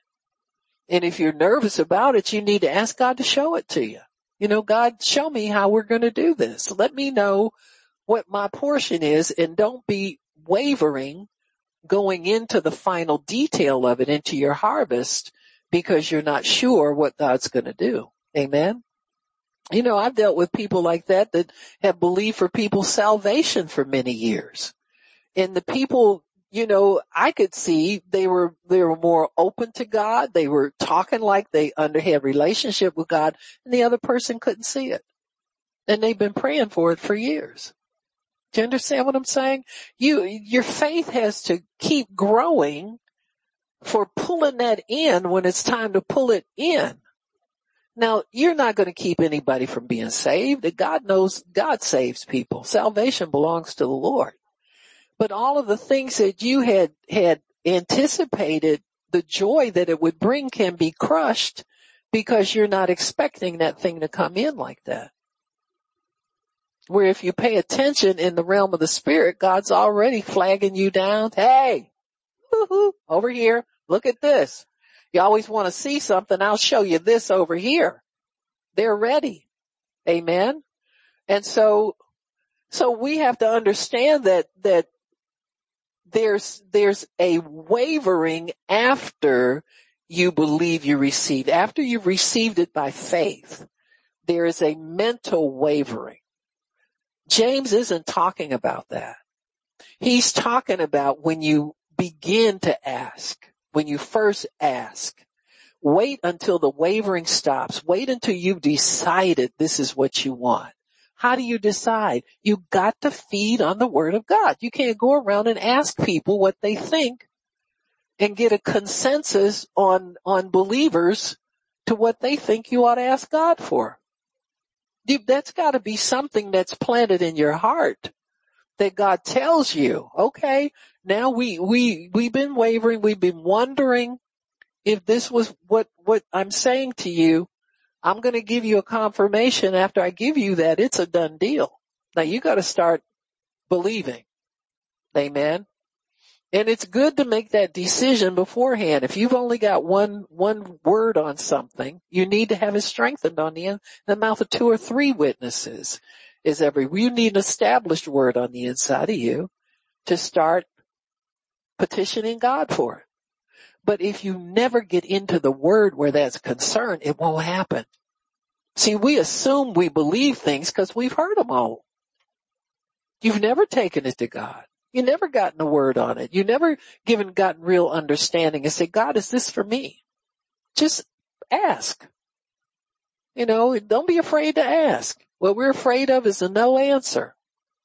And if you're nervous about it, you need to ask God to show it to you. You know, God, show me how we're going to do this. Let me know what my portion is and don't be wavering going into the final detail of it into your harvest because you're not sure what God's going to do. Amen. You know, I've dealt with people like that that have believed for people's salvation for many years. And the people, you know, I could see they were, they were more open to God. They were talking like they under had relationship with God and the other person couldn't see it. And they've been praying for it for years. Do you understand what I'm saying? You, your faith has to keep growing for pulling that in when it's time to pull it in. Now, you're not going to keep anybody from being saved. God knows God saves people. Salvation belongs to the Lord. But all of the things that you had, had anticipated, the joy that it would bring can be crushed because you're not expecting that thing to come in like that where if you pay attention in the realm of the spirit, God's already flagging you down. Hey, over here, look at this. You always want to see something. I'll show you this over here. They're ready. Amen. And so, so we have to understand that, that there's, there's a wavering after you believe you received. After you've received it by faith, there is a mental wavering. James isn't talking about that. He's talking about when you begin to ask, when you first ask, wait until the wavering stops. Wait until you've decided this is what you want. How do you decide? You got to feed on the word of God. You can't go around and ask people what they think and get a consensus on, on believers to what they think you ought to ask God for that's gotta be something that's planted in your heart that God tells you, okay, now we, we, we've been wavering, we've been wondering if this was what, what I'm saying to you. I'm going to give you a confirmation after I give you that it's a done deal. Now you got to start believing. Amen. And it's good to make that decision beforehand. If you've only got one, one word on something, you need to have it strengthened on the, in, the mouth of two or three witnesses is every, you need an established word on the inside of you to start petitioning God for it. But if you never get into the word where that's concerned, it won't happen. See, we assume we believe things because we've heard them all. You've never taken it to God. You never gotten a word on it. You never given gotten real understanding and say, God, is this for me? Just ask. You know, don't be afraid to ask. What we're afraid of is a no answer.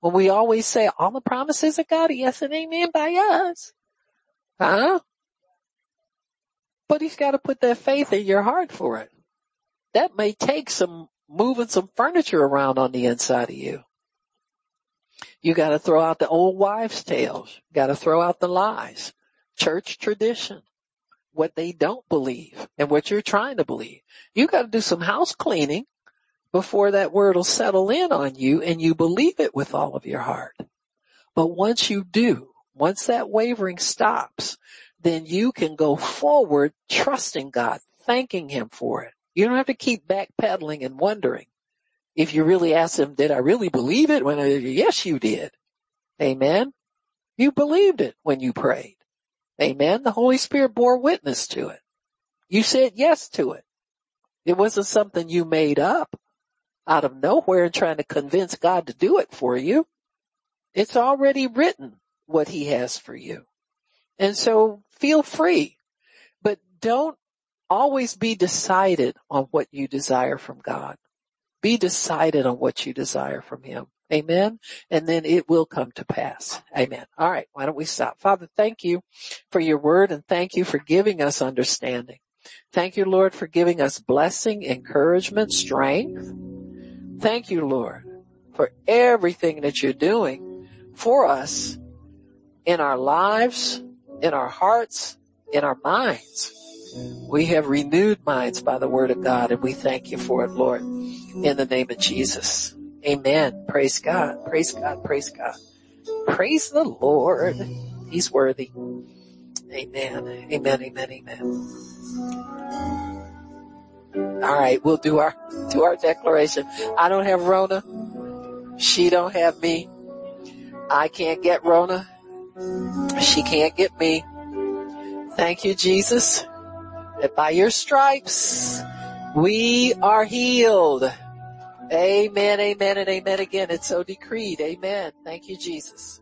When we always say all the promises of God, yes and amen by us. Huh? But he's got to put that faith in your heart for it. That may take some moving some furniture around on the inside of you. You got to throw out the old wives' tales. Got to throw out the lies, church tradition, what they don't believe and what you're trying to believe. You got to do some house cleaning before that word will settle in on you and you believe it with all of your heart. But once you do, once that wavering stops, then you can go forward trusting God, thanking Him for it. You don't have to keep backpedaling and wondering. If you really ask Him, did I really believe it? When I, yes, you did. Amen. You believed it when you prayed. Amen. The Holy Spirit bore witness to it. You said yes to it. It wasn't something you made up out of nowhere and trying to convince God to do it for you. It's already written what he has for you. And so feel free, but don't always be decided on what you desire from God. Be decided on what you desire from him. Amen. And then it will come to pass. Amen. All right. Why don't we stop? Father, thank you for your word and thank you for giving us understanding. Thank you, Lord, for giving us blessing, encouragement, strength. Thank you, Lord, for everything that you're doing for us in our lives, in our hearts, in our minds. We have renewed minds by the word of God and we thank you for it, Lord, in the name of Jesus. Amen. Praise God. Praise God. Praise God. Praise the Lord. He's worthy. Amen. Amen. Amen. Amen. All right. We'll do our, do our declaration. I don't have Rona. She don't have me. I can't get Rona. She can't get me. Thank you, Jesus, that by your stripes we are healed. Amen, amen, and amen again. It's so decreed. Amen. Thank you, Jesus.